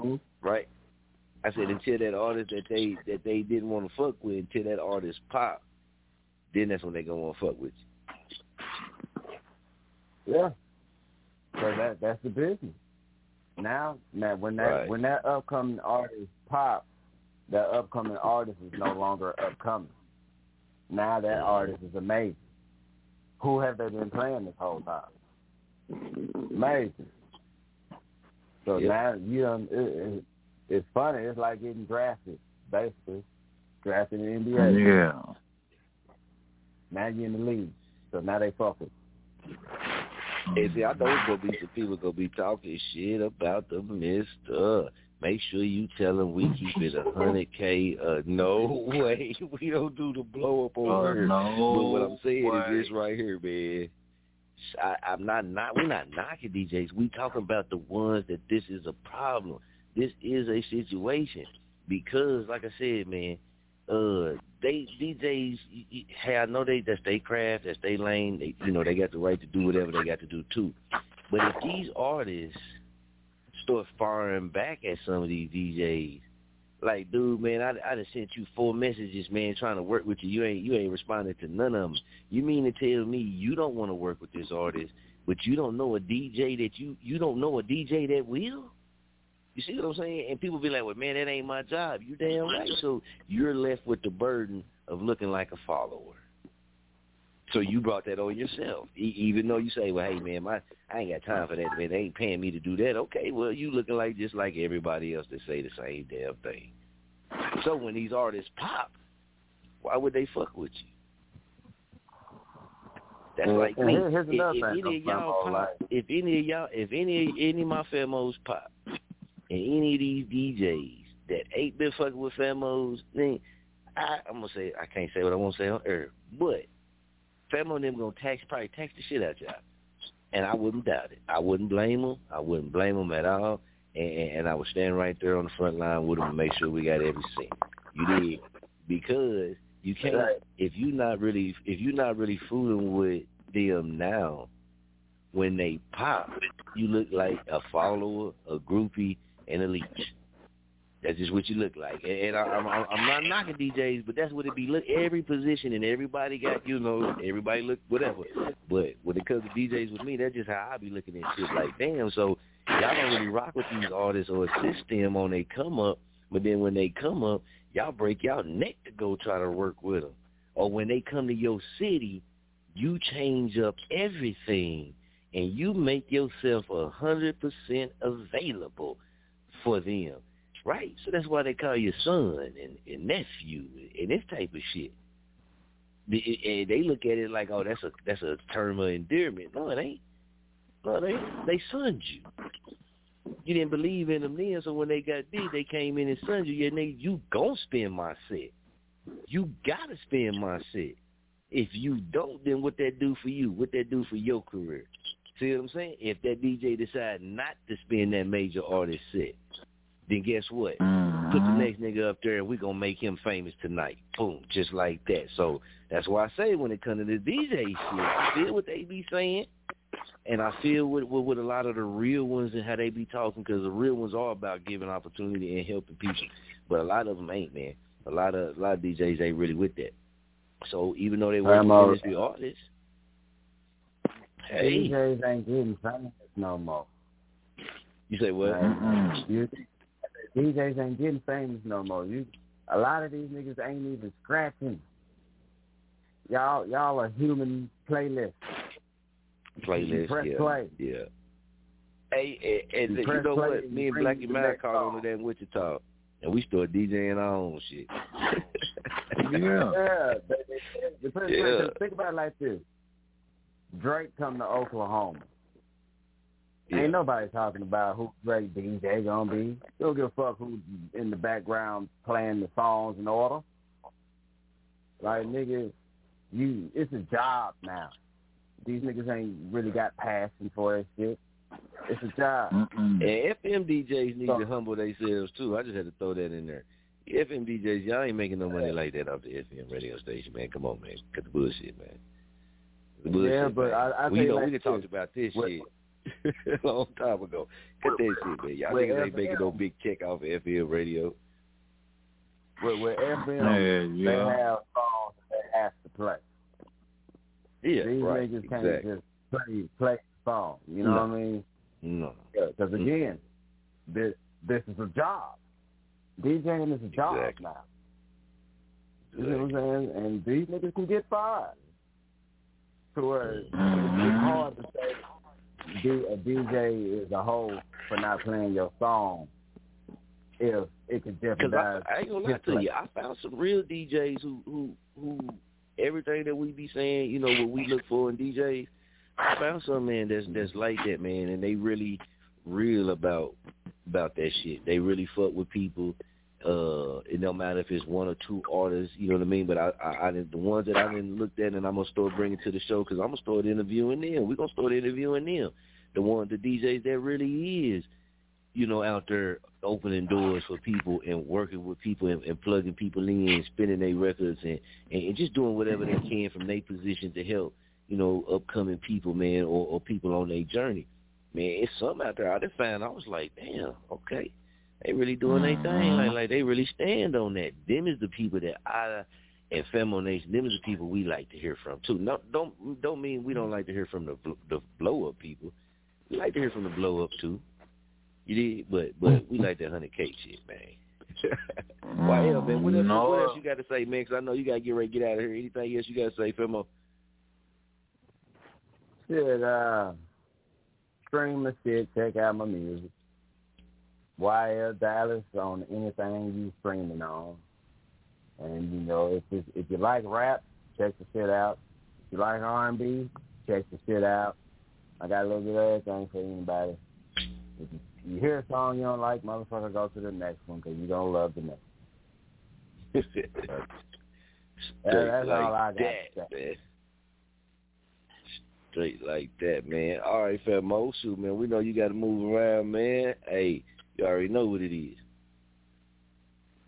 Hmm? Right? I said until that artist that they that they didn't want to fuck with, until that artist pop, then that's when they gonna want to fuck with you. Yeah. So that that's the business. Now, now when that Right. when that upcoming artist pop, that upcoming artist is no longer upcoming. Now that mm-hmm. artist is amazing. Who have they been playing this whole time? Amazing. So Yeah. now you know it, it, it's funny. It's like getting drafted, basically drafted in the NBA. Yeah. Now you're in the league, so now they fuck with. Hey, see, I know it's gonna be some people gonna be talking shit about the Mister. Make sure you tell them we keep it a hundred k. Uh, no way, we don't do the blow up over Uh, here. no but what I'm saying way. is this right here, man. I, I'm not not we're not knocking DJs. We talking about the ones that this is a problem. This is a situation because, like I said, man, uh, they DJs. Hey, I know they that's they craft, that's they lane. They you know they got the right to do whatever they got to do too. But if these artists start firing back at some of these DJs, like, dude, man, I I just sent you four messages, man, trying to work with you. You ain't you ain't responding to none of them. You mean to tell me you don't want to work with this artist, but you don't know a DJ that you you don't know a DJ that will? You see what I'm saying? And people be like, well, man, that ain't my job. You damn right. So you're left with the burden of looking like a follower. So you brought that on yourself, e- even though you say, well, hey, man, my I ain't got time for that. Man, they ain't paying me to do that. Okay, well, you looking like just like everybody else that say the same damn thing. So when these artists pop, why would they fuck with you? That's And- like and me. If, if any of y'all pop, if any of y'all, if any any of my famos pop, and any of these DJs that ain't been fucking with famos, then I, I'm gonna say I can't say what I want to say on air, but famo and them gonna tax probably tax the shit out of y'all, and I wouldn't doubt it. I wouldn't blame them. I wouldn't blame them at all, and, and I would stand right there on the front line with them and make sure we got every cent. You did because you can't if you're not really if you're not really fooling with them now. When they pop, you look like a follower, a groupie, and a leech. That's just what you look like. And, and I, I'm, I'm not knocking DJs, but that's what it be. Look, every position and everybody got, you know, everybody look whatever. But when it comes to DJs with me, that's just how I be looking at shit. Like, damn, so y'all don't really rock with these artists or assist them on they come up. But then when they come up, y'all break y'all neck to go try to work with them. Or when they come to your city, you change up everything and you make yourself a hundred percent available for them. Right? So that's why they call you son and, and nephew and this type of shit. And they look at it like, oh, that's a that's a term of endearment. No, it ain't. No, they they sunned you. You didn't believe in them then, so when they got big, they came in and sunned you. Yeah, nigga, you gon' spend my set. you gotta spend my set. If you don't, then what that do for you? What that do for your career? See what I'm saying? If that DJ decide not to spin that major artist set, then guess what? Put the mm-hmm. next nigga up there and we gonna make him famous tonight. Boom, just like that. So that's why I say when it comes to the DJ shit, I feel what they be saying. And I feel with, with, with a lot of the real ones and how they be talking because the real ones are about giving opportunity and helping people. But a lot of them ain't, man. A lot of a lot of DJs ain't really with that. So even though they work with industry artists, hey, DJs ain't getting famous no more. you say what? Like, you, DJs ain't getting famous no more. You, a lot of these niggas ain't even scratching. Y'all, y'all are human playlists. Playlist, press yeah, play. yeah. Hey, and, and You you know what? and Me and Blackie the Mac next caught on to that in Wichita, and we started DJing our own shit. Yeah. it- Yeah. Think about it like this. Drake come to Oklahoma. Yeah. Ain't nobody talking about who Drake DJ gonna be. Don't give a fuck who's in the background playing the songs in order. Like nigga, you it's a job now. These niggas ain't really got passion for that shit. It's a job. And FM DJs need So- to humble themselves too. I just had to throw that in there. FM DJs, y'all ain't making no money like that off the FM radio station, man. Come on, man. Cut the bullshit, man. The bullshit, Yeah, but. I- I we tell you know like we done talked about this What- shit a long time ago. Cut that shit, man. Y'all With niggas ain't making no big check off of FM radio. With, with FM, Yeah, they yeah. have songs that they have to play. Yeah, These right. niggas can't exactly. just play play the song. You know No. what I mean? No. Because again, this this is a job. DJing is a job Exactly. now. You know what I'm saying? And these niggas can get fired. To where it's mm-hmm. hard to say D- a DJ is a hoe for not playing your song if it could Cause jeopardize. I, I ain't gonna lie his to you, I found some real DJs who who who everything that we be saying, you know, what we look for in DJs. I found some man that's that's like that man, and they really real about about that shit. They really fuck with people. Uh, it don't matter if it's one or two artists, you know what I mean. But I, I, I didn't- the ones that I didn't looked at, and I'm gonna start bringing to the show because I'm gonna start interviewing them. We're gonna start interviewing them. The one, the DJs that really is you know, out there opening doors for people and working with people and, and plugging people in, and spinning their records and, and, and just doing whatever they can from their position to help, you know, upcoming people, man, or, or people on their journey. Man, it's something out there. I just found I was like, damn, okay. They really doing their thing. Like like they really stand on that. Them is the people that I and Femo Nation, them is the people we like to hear from too. No don't don't mean we don't like to hear from the the blow up people. We like to hear from the blow up too. You did, but but we like that hundred K shit, man. Why hell, man? What else, No. what else you got to say, man? Because I know you got to get ready get out of here. Anything else you got to say, Femo? Shit, uh, stream my shit, check out my music. YL Dallas on anything you streaming on. And you know, if it's, if you like rap, check the shit out. If you like R and B, check the shit out. I got a little bit of everything for anybody. If you, you hear a song you don't like, motherfucker, go to the next one because you don't love the next. Straight that's like all I got that, man. Straight like that, man. All right, shoot, man. We know you got to move around, man. Hey, you already know what it is.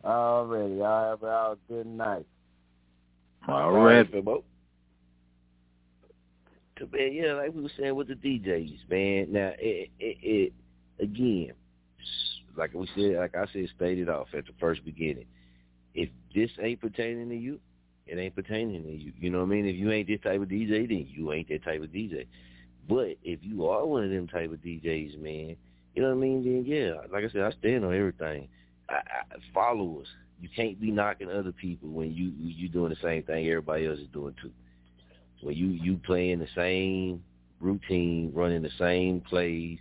Already, y'all have a good night. All right, Femo. So, man, yeah, like we were saying with the DJs, man. Now, it, it, it again, like we said, like I said, stated off at the first beginning. If this ain't pertaining to you, it ain't pertaining to you. You know what I mean? If you ain't this type of DJ, then you ain't that type of DJ. But if you are one of them type of DJs, man, you know what I mean? Then yeah, like I said, I stand on everything. I, I, followers, you can't be knocking other people when you you doing the same thing everybody else is doing too. When you you playing the same routine, running the same plays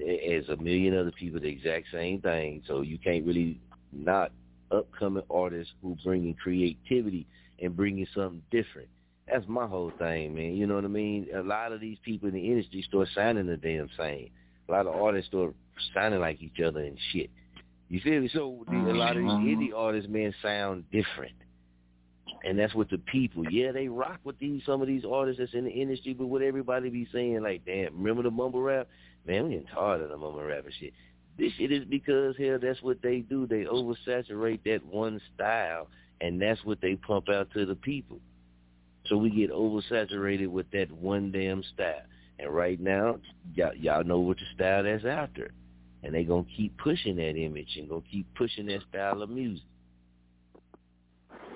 as a million other people, the exact same thing. So you can't really knock upcoming artists who bringing creativity and bringing something different. That's my whole thing, man. You know what I mean? A lot of these people in the industry start sounding the damn same. A lot of artists start sounding like each other and shit. You feel me? So the, a lot of these mm-hmm. indie artists, man, sound different. And that's what the people, yeah, they rock with these some of these artists that's in the industry, but what everybody be saying, like, damn, remember the mumble rap? Man, we getting tired of the mumble rap and shit. This shit is because hell, that's what they do. They oversaturate that one style, and that's what they pump out to the people. So we get oversaturated with that one damn style. And right now, y'all, y'all know what the style that's after. And they going to keep pushing that image and going to keep pushing that style of music.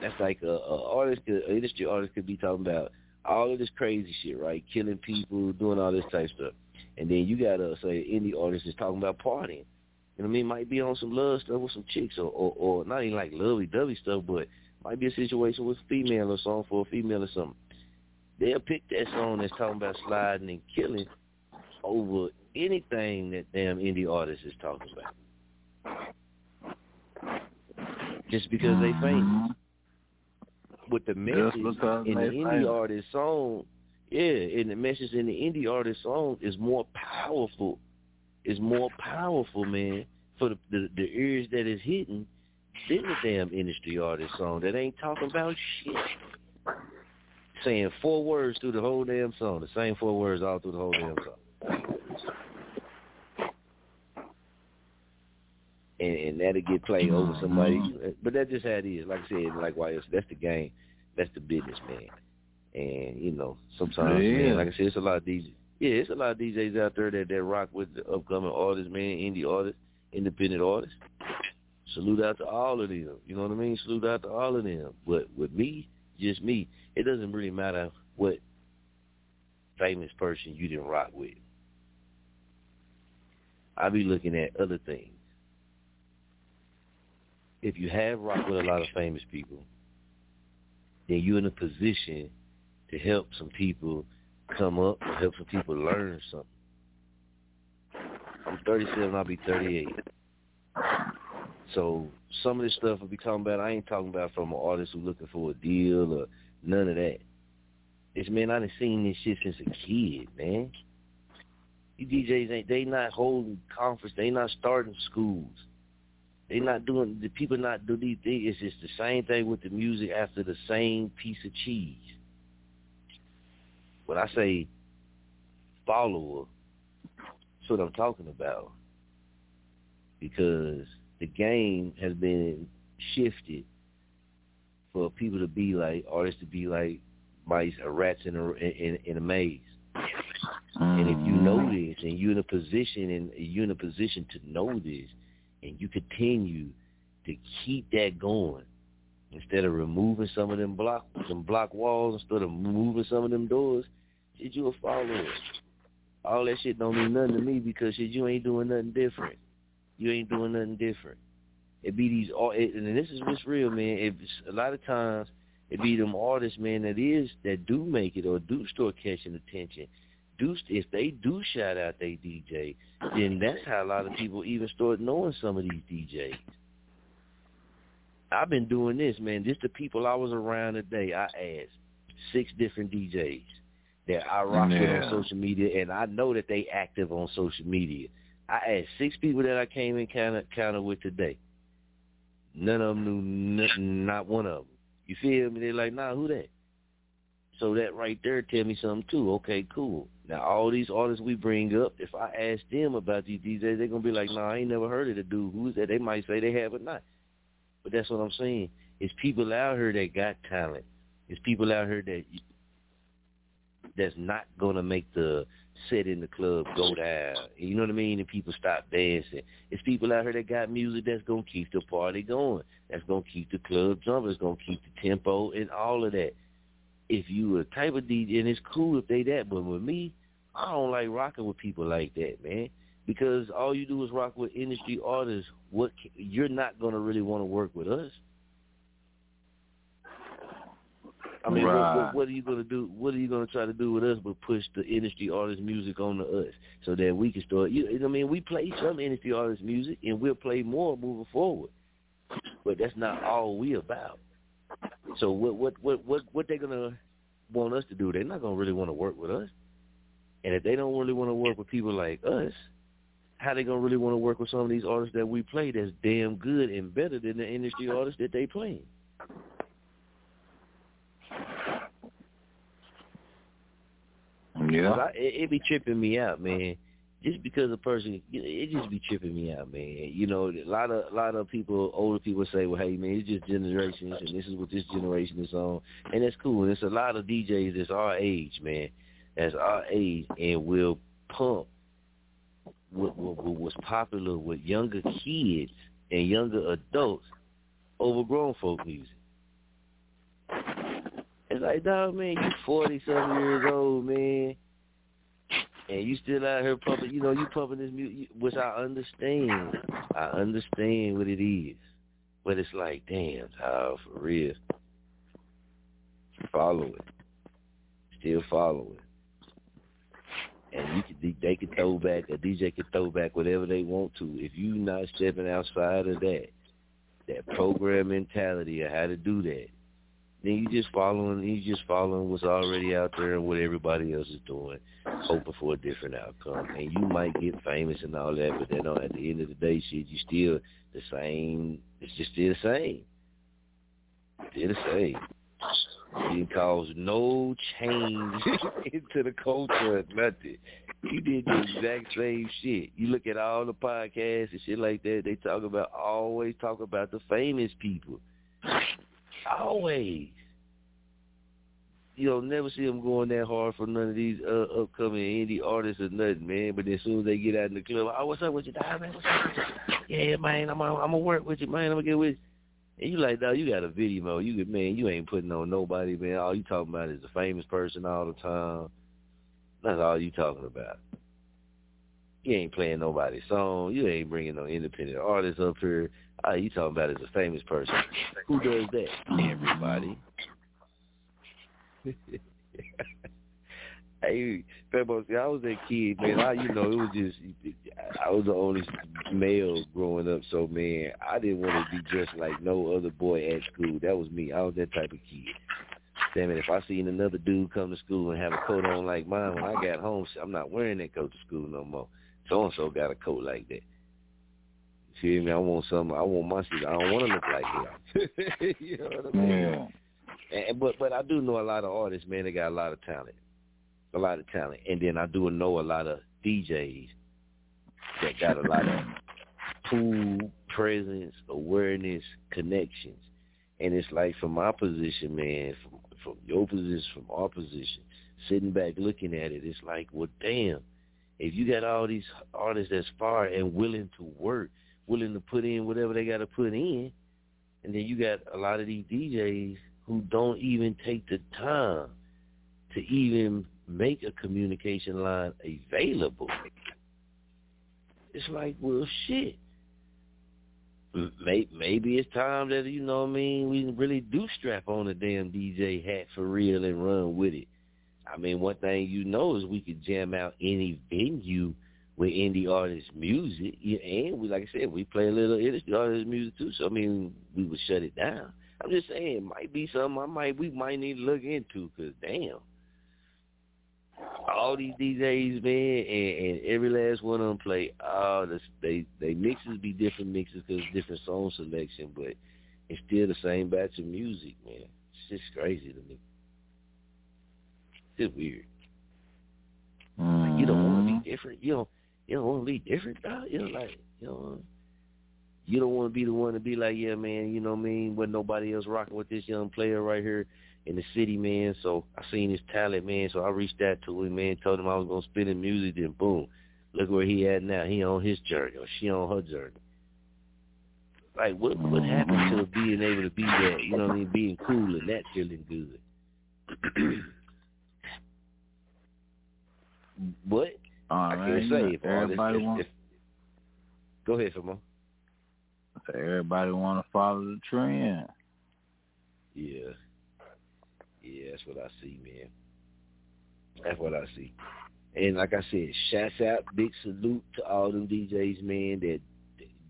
That's like a, a artist, could, an industry artist could be talking about all of this crazy shit, right? Killing people, doing all this type stuff. And then you got a, say, indie artist is talking about partying. You know what I mean? Might be on some love stuff with some chicks or, or, or not even like lovey-dovey stuff, but might be a situation with a female or song for a female or something. They'll pick that song that's talking about sliding and killing over anything that damn indie artist is talking about. Just because they famous. With the message in the indie artist song, yeah, and the message in the indie artist song is more powerful. Is more powerful, man, for the, the the ears that is hitting than the damn industry artist song that ain't talking about shit. Saying four words through the whole damn song, the same four words all through the whole damn song. And, and that'll get played over somebody. But that's just how it is. Like I said, like why else? that's the game. That's the business, man. And, you know, sometimes, Yeah. man, like I said, it's a lot of DJs. Yeah, it's a lot of DJs out there that, that rock with the upcoming artists, man, indie artists, independent artists. Salute out to all of them. You know what I mean? Salute out to all of them. But with me, just me, it doesn't really matter what famous person you didn't rock with. I be looking at other things. If you have rocked with a lot of famous people, then you're in a position to help some people come up, or help some people learn something. I'm 37, I'll be 38. So some of this stuff we'll be talking about, I ain't talking about from an artist who's looking for a deal or none of that. It's man, I done seen this shit since a kid, man. You DJs ain't they not holding conference, they not starting schools. They not doing the people not do these things. It's just the same thing with the music after the same piece of cheese. When I say follower, that's what I'm talking about. Because the game has been shifted for people to be like artists to be like mice or rats in a in, in a maze. And if you mm. know this and you're in a position and you're in a position to know this and you continue to keep that going instead of removing some of them block some block walls instead of moving some of them doors, shit you a follower. All that shit don't mean nothing to me because shit you ain't doing nothing different. You ain't doing nothing different. It be these all it, and this is what's real, man. It's a lot of times it be them artists, man, that is that do make it or do start catching attention. Do if they do shout out they DJ, then that's how a lot of people even start knowing some of these DJs. I've been doing this, man. Just the people I was around today, I asked six different DJs that I rock with on social media, and I know that they active on social media. I asked six people that I came in kind of with today. None of them knew nothing, not one of them. You feel me? They're like, nah, who that? So that right there tell me something too. Okay, cool. Now all these artists we bring up, if I ask them about these DJs, they're gonna be like, nah, I ain't never heard of the dude. Who's that? They might say they have or not. But that's what I'm saying. It's people out here that got talent. It's people out here that that's not gonna make the set in the club go down. You know what I mean? And people stop dancing. It's people out here that got music that's gonna keep the party going. That's gonna keep the club jumping. It's gonna keep the tempo and all of that. If you a type of DJ, and it's cool if they that, but with me, I don't like rocking with people like that, man. Because all you do is rock with industry artists. What you're not gonna really want to work with us. I mean, what, Right. what, what are you gonna do? What are you gonna try to do with us but push the industry artist music on to us so that we can start? You, I mean, we play some industry artist music and we'll play more moving forward, but that's not all we about. So what what what what what they gonna want us to do? They're not gonna really want to work with us, and if they don't really want to work with people like us, how they gonna really want to work with some of these artists that we play that's damn good and better than the industry artists that they playing? Yeah. I, it, it be tripping me out, man. Just because a person, it just be tripping me out, man. You know, a lot of a lot of people, older people say, "Well, hey, man, it's just generations, and this is what this generation is on," and that's cool. And it's a lot of DJs that's our age, man, that's our age, and will pump what, what, what was popular with younger kids and younger adults over grown folk music. It's like, dog, man, you forty something years old, man, and you still out here pumping. You know, you pumping this music, which I understand. I understand what it is, but it's like, damn, how for real. Follow it. Still follow it and you could they could throw back a DJ could throw back whatever they want to. If you not stepping outside of that, that program mentality of how to do that, then you just following you just following what's already out there and what everybody else is doing, hoping for a different outcome. And you might get famous and all that, but then at the end of the day, shit, you still the same. It's just still the same. Still the same. It caused no change into the culture, nothing. You did the exact same shit. You look at all the podcasts and shit like that, they talk about always talk about the famous people. Always. You don't never see them going that hard for none of these uh, upcoming indie artists or nothing, man. But as soon as they get out in the club, oh, what's up with you, dog, man? What's up with you? Yeah, man, I'm I'm gonna work with you, man. I'm gonna get with you. And you like, dog, you got a video. You could, man, you ain't putting on nobody, man. All you talking about is a famous person all the time. That's all you talking about. You ain't playing nobody's song. You ain't bringing no independent artists up here. All you talking about is a famous person. Who does that? Everybody. Hey, see, I was that kid, man. I, you know, it was just, I was the only male growing up, so man, I didn't want to be dressed like no other boy at school. That was me. I was that type of kid. Damn it, if I seen another dude come to school and have a coat on like mine, when I got home, I'm not wearing that coat to school no more. So and so got a coat like that. See me? I want some. I want my shit. I don't want to look like him. you know what I mean? Yeah. And, but but I do know a lot of artists, man. They got a lot of talent a lot of talent, and then I do know a lot of DJs that got a lot of pool presence, awareness, connections, and it's like from my position, man, from from your position, from our position, sitting back looking at it, it's like, well, damn, if you got all these artists that's far and willing to work, willing to put in whatever they got to put in, and then you got a lot of these DJs who don't even take the time to even make a communication line available. It's like, well, shit. Maybe it's time that, you know what I mean, we really do strap on a damn DJ hat for real and run with it. I mean, one thing you know is we could jam out any venue with indie artist music, and we, like I said, we play a little indie artist music too. So I mean, we would shut it down. I'm just saying, it might be something I might we might need to look into. Cause damn, all these DJs, man, and, and every last one of them play. Oh, this, they they mixes be different mixes because different song selection, but it's still the same batch of music, man. It's just crazy to me. It's weird. Mm-hmm. Like, you don't want to be different. You don't. You don't want to be different, dog. You know, like you know. You don't want to be the one to be like, yeah, man. You know what I mean? When nobody else rocking with this young player right here in the city, man. So I seen his talent, man. So I reached out to him, man. Told him I was gonna spin in music. Then boom, look where he at now. He on his journey, or she on her journey. Like what what happened to being able to be that? You know what I mean? Being cool and that feeling good. but all I can't say if everybody wants. go ahead, Simone. Everybody want to follow the trend. Yeah. Yeah, that's what I see, man. That's what I see. And like I said, shouts out, big salute to all them DJs, man, that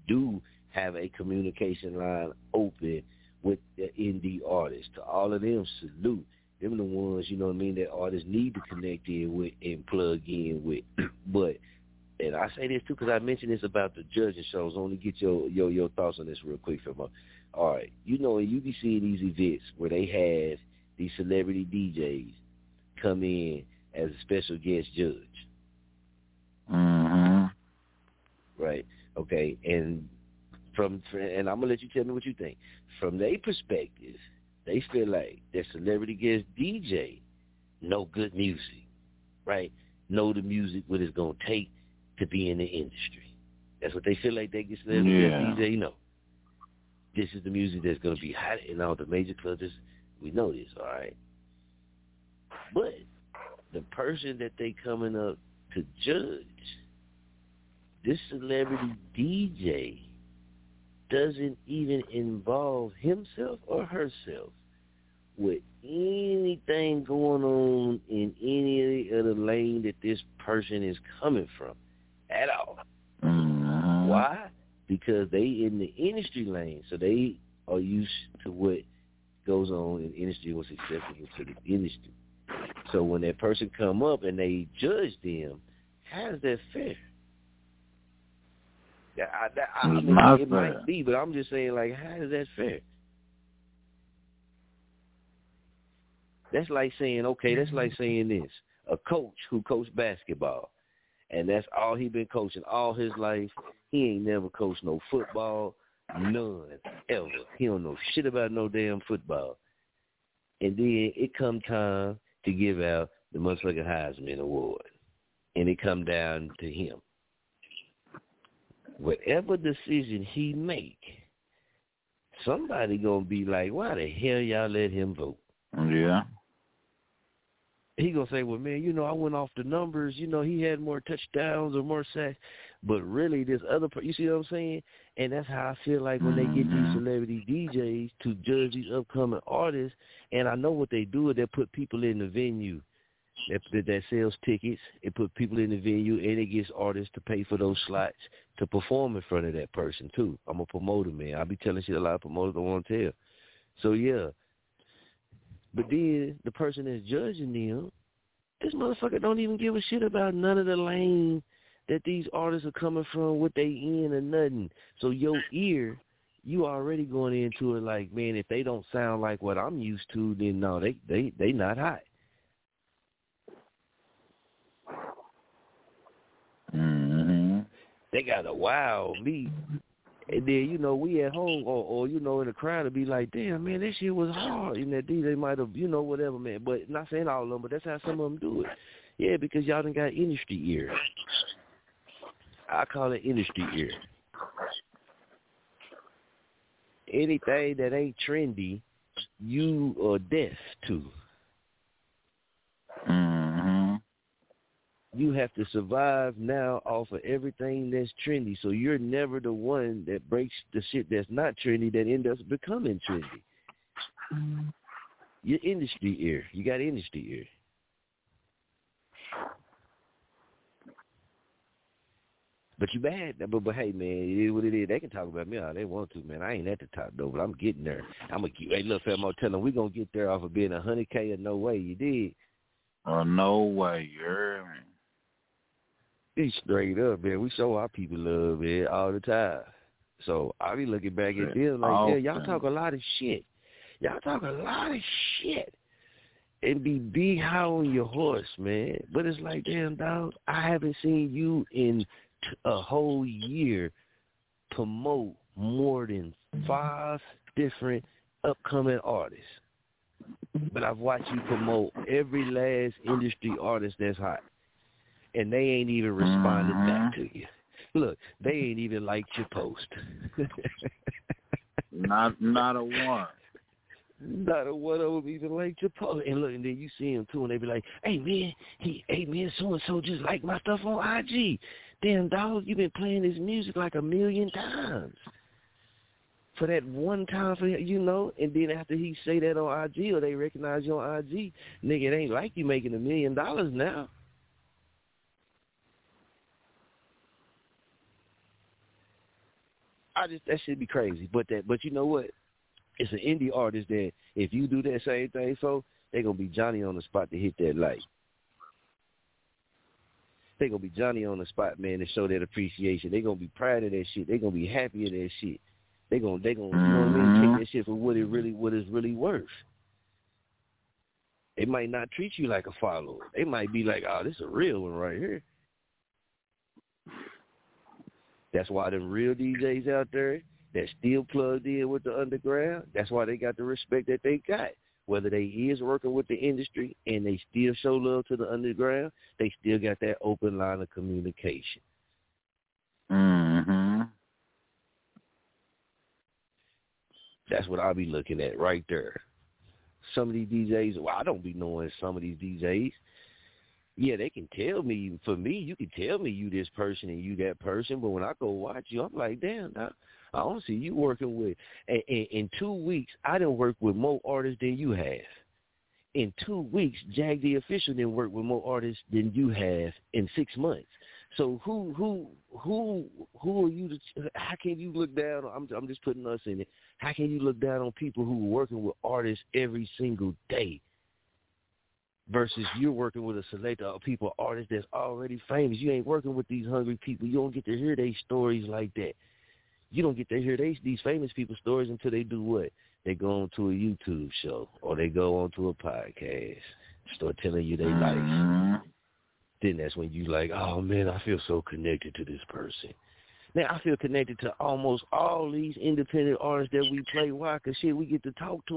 do have a communication line open with the indie artists. To all of them, salute. Them the ones, you know what I mean, that artists need to connect in with and plug in with. but, and I say this too because I mentioned this about the judging shows. I want to get your, your, your thoughts on this real quick, Femo. All right, you know, you be seeing these events where they have these celebrity DJs come in as a special guest judge. Mm-hmm. Right. Okay. And from and I'm gonna let you tell me what you think. From their perspective, they feel like their celebrity guest DJ know good music, right? Know the music what it's gonna take to be in the industry. That's what they feel like they get celebrity Yeah. guest DJ know. This is the music that's gonna be hot in all the major clubs. We know this, all right. But the person that they coming up to judge, this celebrity DJ doesn't even involve himself or herself with anything going on in any of the lane that this person is coming from at all. Mm-hmm. Why? Because they in the industry lane, so they are used to what goes on in industry, what's acceptable to the industry. So when that person come up and they judge them, how is that fair? Yeah, I, that, I, I mean, it fair. might be, but I'm just saying, like, how is that fair? That's like saying, okay, that's like mm-hmm. saying this: a coach who coached basketball, and that's all he been coaching all his life. He ain't never coached no football, none ever. He don't know shit about no damn football. And then it come time to give out the motherfucking Heisman Award, and it come down to him. Whatever decision he make, somebody gonna be like, "Why the hell y'all let him vote?" Yeah. He gonna say, "Well, man, you know, I went off the numbers. You know, he had more touchdowns or more sacks, but really, this other, you see what I'm saying? And that's how I feel like when they get these mm-hmm. celebrity DJs to judge these upcoming artists. And I know what they do is they put people in the venue that that, that sells tickets. It put people in the venue, and it gets artists to pay for those slots to perform in front of that person too. I'm a promoter, man. I be telling shit a lot of promoters don't want to tell. So yeah, but then the person that's judging them, this motherfucker don't even give a shit about none of the lane that these artists are coming from, what they in or nothing. So your ear, you already going into it like, man, if they don't sound like what I'm used to, then no, they they they not hot. Mm-hmm. They got a wow me. And then, you know, we at home or, or you know, in the crowd to be like, damn, man, this shit was hard. And that DJ might have, you know, whatever, man. But not saying all of them, but that's how some of them do it. Yeah, because y'all done got industry ear. I call it industry ear. Anything that ain't trendy, you are deaf to. Mm-hmm. You have to survive now off of everything that's trendy. So you're never the one that breaks the shit that's not trendy that ends up becoming trendy. Your industry ear. You got industry ear. But you bad. But, but hey, man, it is what it is. They can talk about me all they want to, man. I ain't at the top though, but I'm getting there. I'm gonna keep. Hey, look, I'm telling them we gonna get there off of being a hundred k or no way. You did. Oh, no way. You heard. Be straight up, man. We show our people love, man, all the time. So I be looking back at them like, yeah, y'all talk a lot of shit. Y'all talk a lot of shit. And be big high on your horse, man. But it's like, damn, dog, I haven't seen you in t- a whole year promote more than five different upcoming artists. But I've watched you promote every last industry artist that's hot. And they ain't even responded back mm-hmm. to you. Look, they ain't even liked your post. Not not a one. Not a one of them even liked your post. And look, and then you see them too, and they be like, "Hey man, he, hey man, so and so just like my stuff on IG. Damn dog, you been playing this music like a million times." For that one time, for you know, and then after he say that on IG or they recognize you on IG, nigga, it ain't like you making a million dollars now. I just that should be crazy. But that but you know what? It's an indie artist that if you do that same thing, so they gonna be Johnny on the spot to hit that light. They gonna be Johnny on the spot, man, to show that appreciation. They gonna be proud of that shit. They gonna be happy of that shit. They gonna they gonna you know what I mean, take mm-hmm. that shit for what it really what it's really worth. They might not treat you like a follower. They might be like, "Oh, this is a real one right here." That's why them real DJs out there that still plugged in with the underground. That's why they got the respect that they got. Whether they is working with the industry and they still show love to the underground, they still got that open line of communication. Mm-hmm. That's what I'll be looking at right there. Some of these DJs, well, I don't be knowing some of these DJs. Yeah, they can tell me. For me, you can tell me you this person and you that person, but when I go watch you, I'm like, damn, I, I don't see you working with. And, in two weeks, I didn't work with more artists than you have. In two weeks, Jag the official didn't work with more artists than you have in six months. So who who who who are you? To, how can you look down? I'm I'm just putting us in it. How can you look down on people who are working with artists every single day? Versus you're working with a select of people, artists that's already famous. You ain't working with these hungry people. You don't get to hear their stories like that. You don't get to hear they, these famous people's stories until they do what? They go on to a YouTube show or they go on to a podcast, start telling you their mm-hmm. life then that's when you like, oh man, I feel so connected to this person. Now I feel connected to almost all these independent artists that we play. Why? Cause shit, we get to talk to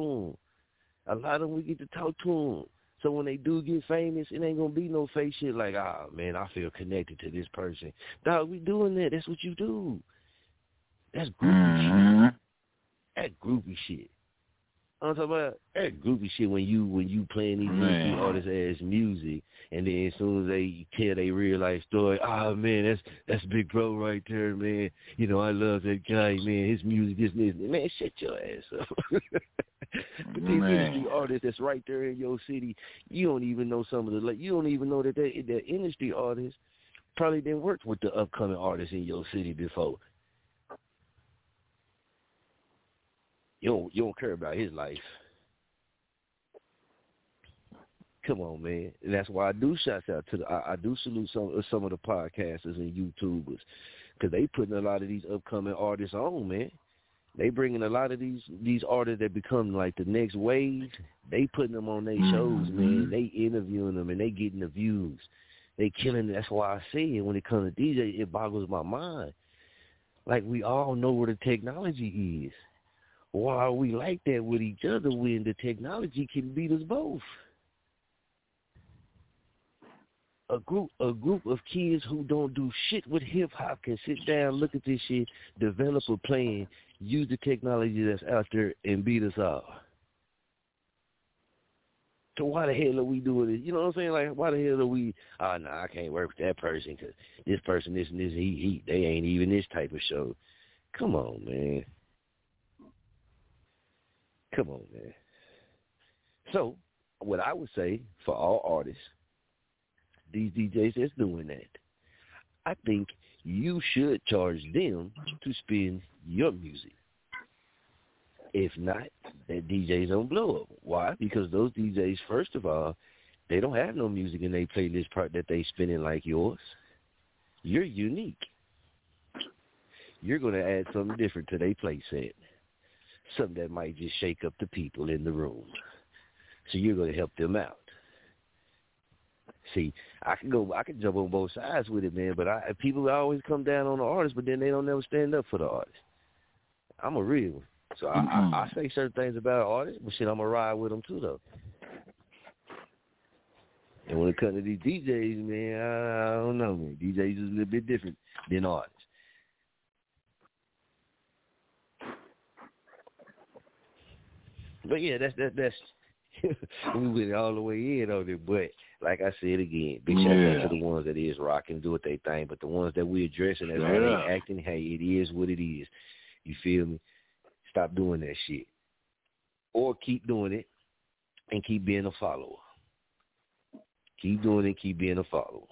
them. A lot of them we get to talk to them. So when they do get famous, it ain't gonna be no fake shit like, ah oh, man, I feel connected to this person. Dog, we doing that. That's what you do. That's groupie mm-hmm. shit. That groupie shit. I'm talking about that groupie shit when you when you playing these Man. artists ass music, and then as soon as they tell their real life story, ah man, that's that's Big Bro right there, man. You know I love that guy, man. His music, this, this, man, shut your ass up. but these Man. industry artists that's right there in your city, you don't even know some of the like. You don't even know that they, that industry artists probably didn't work with the upcoming artists in your city before. You don't you don't care about his life. Come on, man. And that's why I do shouts out to the. I, I do salute some uh, some of the podcasters and YouTubers because they putting a lot of these upcoming artists on, man. They bringing a lot of these these artists that become like the next wave. They putting them on their shows, mm-hmm. man. They interviewing them and they getting the views. They killing. That's why I say it when it comes to DJ, it boggles my mind. Like we all know where the technology is. Why are we like that with each other when the technology can beat us both? A group a group of kids who don't do shit with hip hop can sit down, look at this shit, develop a plan, use the technology that's out there and beat us all. So why the hell are we doing this? You know what I'm saying? Like, why the hell are we? Ah, oh, no, I can't work with that person because this person, this and this, he, he, they ain't even this type of show. Come on, man. Come on, man. So, what I would say for all artists, these DJs that's doing that, I think you should charge them to spin your music. If not, that DJs don't blow up. Why? Because those DJs, first of all, they don't have no music in their playlist part that they spinning like yours. You're unique. You're going to add something different to their play set something that might just shake up the people in the room. So you're to help them out. See, I can go, I can jump on both sides with it, man. But I, people always come down on the artist, but then they don't never stand up for the artist. I'm a real one, so I, I, mm-hmm. I say certain things about artists, but shit, I'm gonna ride with them too, though. And when it comes to these DJs, man, I, I don't know, man. DJs is a little bit different than artists. But yeah, that's that that's we went all the way in on it. But like I said again, big shout Yeah. out to the ones that is rocking, do what they thing. But the ones that we addressing that how Yeah. they acting, hey, it is what it is. You feel me? Stop doing that shit, or keep doing it and keep being a follower. Keep doing it, keep being a follower.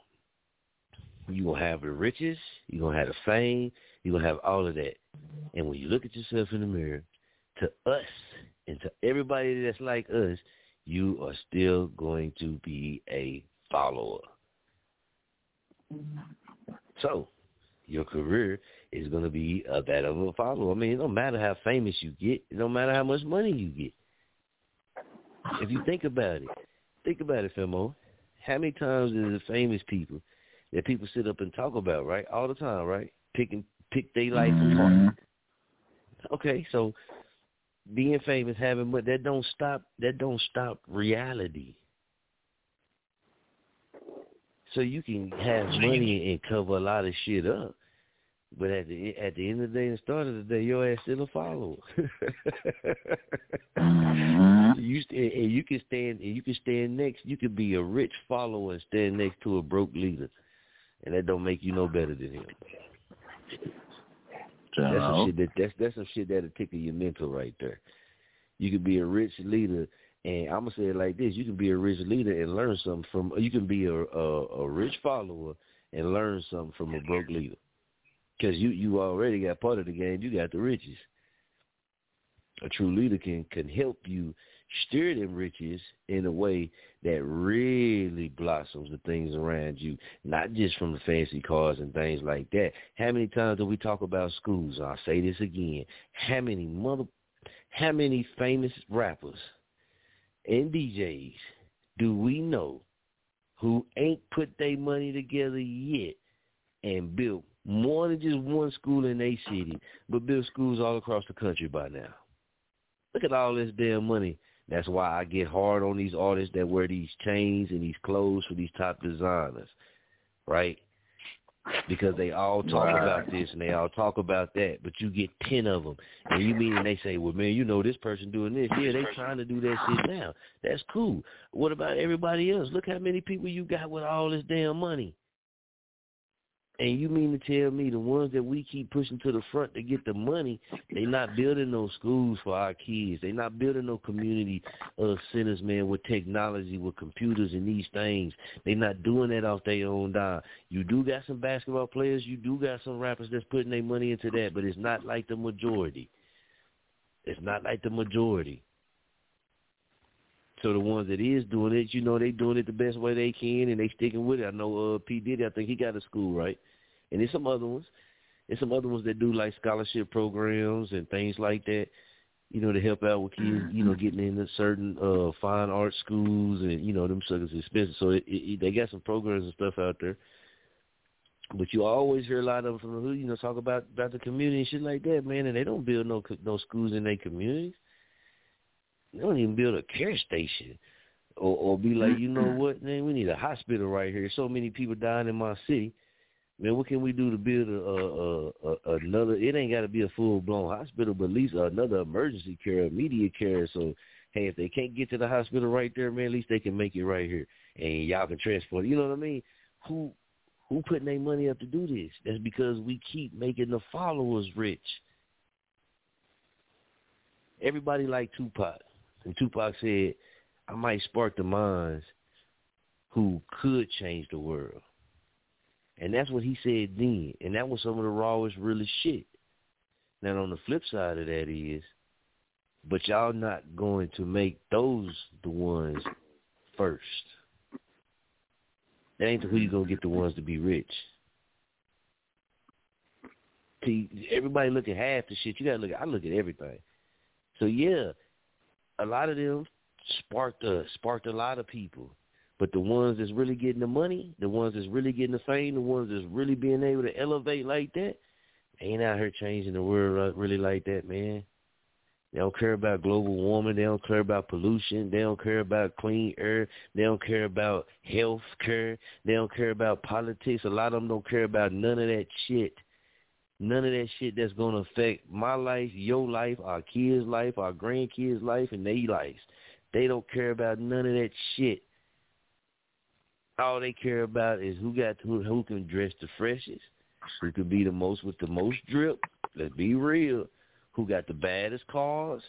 You gonna have the riches, you're gonna have the fame, you're gonna have all of that. And when you look at yourself in the mirror, to us and to everybody that's like us, you are still going to be a follower. So, your career is going to be uh, that of a follower. I mean, it don't matter how famous you get. It don't matter how much money you get. If you think about it, think about it, Femo. How many times is the famous people that people sit up and talk about, right? All the time, right? Picking pick their life apart. Okay, so being famous, having but that don't stop that don't stop reality. So you can have money and cover a lot of shit up. But at the at the end of the day and the start of the day, your ass still a follower. Uh-huh. you and you can stand and you can stand next. You could be a rich follower and stand next to a broke leader, and that don't make you no better than him. That's some shit that that's that's some shit that'll tickle your mental right there. You could be a rich leader, and I'm gonna say it like this: you can be a rich leader and learn something from. You can be a a, a rich follower and learn something from a broke leader, because you you already got part of the game. You got the riches. A true leader can can help you steer them riches in a way that really blossoms the things around you, not just from the fancy cars and things like that. How many times do we talk about schools? I'll say this again. How many mother how many famous rappers and DJs do we know who ain't put their money together yet and built more than just one school in a city, but built schools all across the country by now? Look at all this damn money that's why I get hard on these artists that wear these chains and these clothes for these top designers, right? Because they all talk about this and they all talk about that, but you get ten of them, and you mean and they say, "Well, man, you know this person doing this. Yeah, they trying to do that shit now. That's cool. What about everybody else? Look how many people you got with all this damn money." And you mean to tell me the ones that we keep pushing to the front to get the money, they not building no schools for our kids. They not building no community uh, centers, man, with technology, with computers and these things. They not doing that off their own dime. You do got some basketball players. You do got some rappers that's putting their money into that, but it's not like the majority. It's not like the majority. So the ones that is doing it, you know, they doing it the best way they can, and they sticking with it. I know uh, P Diddy. I think he got a school right, and there's some other ones. There's some other ones that do like scholarship programs and things like that. You know, to help out with kids. You know, getting into certain uh fine art schools, and you know, them suckers expensive. So it, it, they got some programs and stuff out there. But you always hear a lot of them from the hood, you know, talk about about the community and shit like that, man. And they don't build no no schools in their communities. They don't even build a care station, or or be like, you know what, man, we need a hospital right here. So many people dying in my city. Man, what can we do to build a, a, a another? It ain't got to be a full blown hospital, but at least another emergency care, immediate care. So, hey, if they can't get to the hospital right there, man, at least they can make it right here, and y'all can transport. You know what I mean? Who who putting their money up to do this? That's because we keep making the followers rich. Everybody like Tupac. And Tupac said, I might spark the minds who could change the world. And that's what he said then. And that was some of the rawest, really shit. Now, on the flip side of that is, but y'all not going to make those the ones first. That ain't who you gonna get the ones to be rich. See, everybody look at half the shit. You gotta look at. I look at everything. So yeah, a lot of them sparked a sparked a lot of people. But the ones that's really getting the money, the ones that's really getting the fame, the ones that's really being able to elevate like that, ain't out here changing the world really like that, man. They don't care about global warming. They don't care about pollution. They don't care about clean air. They don't care about health care. They don't care about politics. A lot of them don't care about none of that shit. None of that shit that's to affect my life, your life, our kids' life, our grandkids' life, and their lives. They don't care about none of that shit. All they care about is who got who, who can dress the freshest, who can be the most with the most drip. Let's be real. Who got the baddest cars?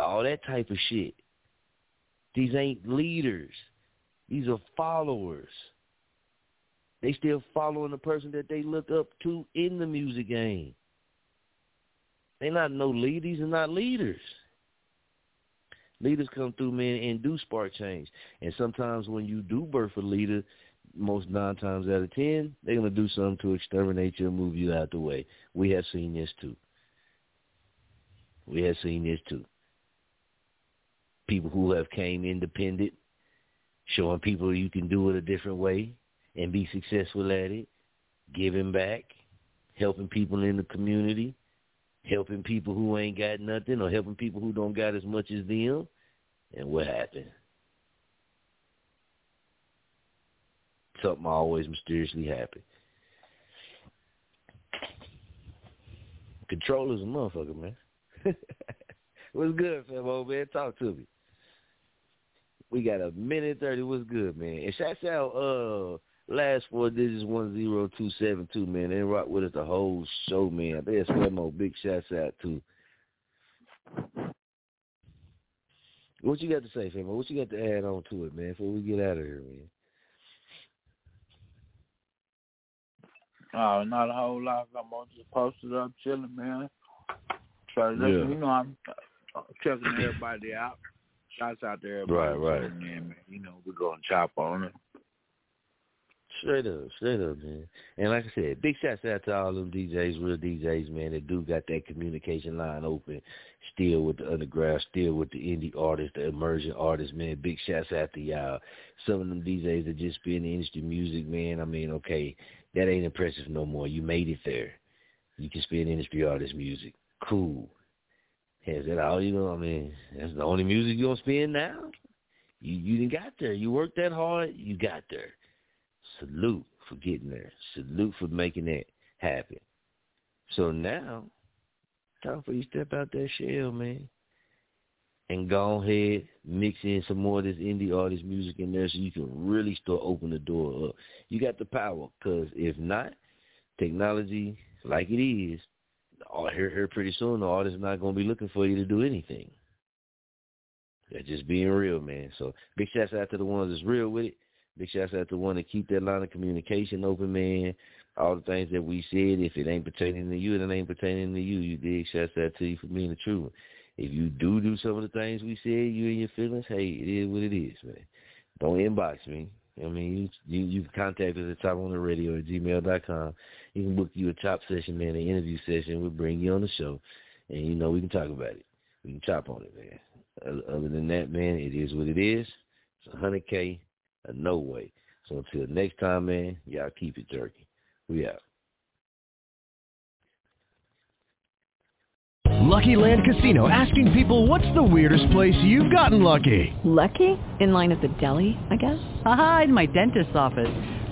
All that type of shit. These ain't leaders. These are followers. They still following the person that they look up to in the music game. They not no leaders and not leaders. Leaders come through, man, and do spark change. And sometimes when you do birth a leader, most nine times out of ten, they're gonna do something to exterminate you and move you out the way. We have seen this too. We have seen this too. People who have came independent showing people you can do it a different way and be successful at it, giving back, helping people in the community, helping people who ain't got nothing or helping people who don't got as much as them. And what happened? Something always mysteriously happened. Controller's a motherfucker, man. What's good, fam, old man? Talk to me. We got a minute thirty. What's good, man? And shouts out uh last four digits one zero two seven two, man. They rock with us the whole show, man. There's Femo. Big shouts out to. What you got to say, Femo? What you got to add on to it, man, before we get out of here, man? Oh, not a whole lot. I'm just posted up, chilling, man. Try to listen. Yeah. You know, I'm uh, checking everybody out. Shouts out to everybody. Right, right. in, man. You know, we're gonna chop on it. Straight up, straight up, man. And like I said, big shouts out to all them DJs, real DJs, man, that do got that communication line open, still with the underground, still with the indie artists, the emerging artists, man. Big shouts out to y'all. Some of them DJs that just be in the industry music, man. I mean, okay, that ain't impressive no more. You made it there. You can spin industry artist music. Cool. Is that all you know? I mean, that's the only music you gonna spin now? You you didn't got there. You worked that hard, you got there. Salute for getting there. Salute for making that happen. So now, time for you to step out that shell, man. And go ahead, mix in some more of this indie artist music in there so you can really start open the door up. You got the power, because if not, technology, like it is, all here, here pretty soon, the artist not going to be looking for you to do anything. That's just being real, man. So big shouts out to the ones that's real with it. Big shouts out to one that keep that line of communication open, man. All the things that we said, if it ain't pertaining to you, it ain't pertaining to you. You dig? Shouts out to you for being the true one. If you do do some of the things we said, you and your feelings, hey, it is what it is, man. Don't inbox me. I mean, you you, you can contact us at Chop On It Radio at gmail dot com. You can book you a chop session, man, an interview session. We'll bring you on the show, and you know we can talk about it. We can chop on it, man. Other- than that, man, it is what it is. It's a hundred k, a no way. So until next time, man, y'all keep it jerky. We out. Lucky Land Casino asking people what's the weirdest place you've gotten lucky? Lucky? In line at the deli, I guess? Aha, in my dentist's office.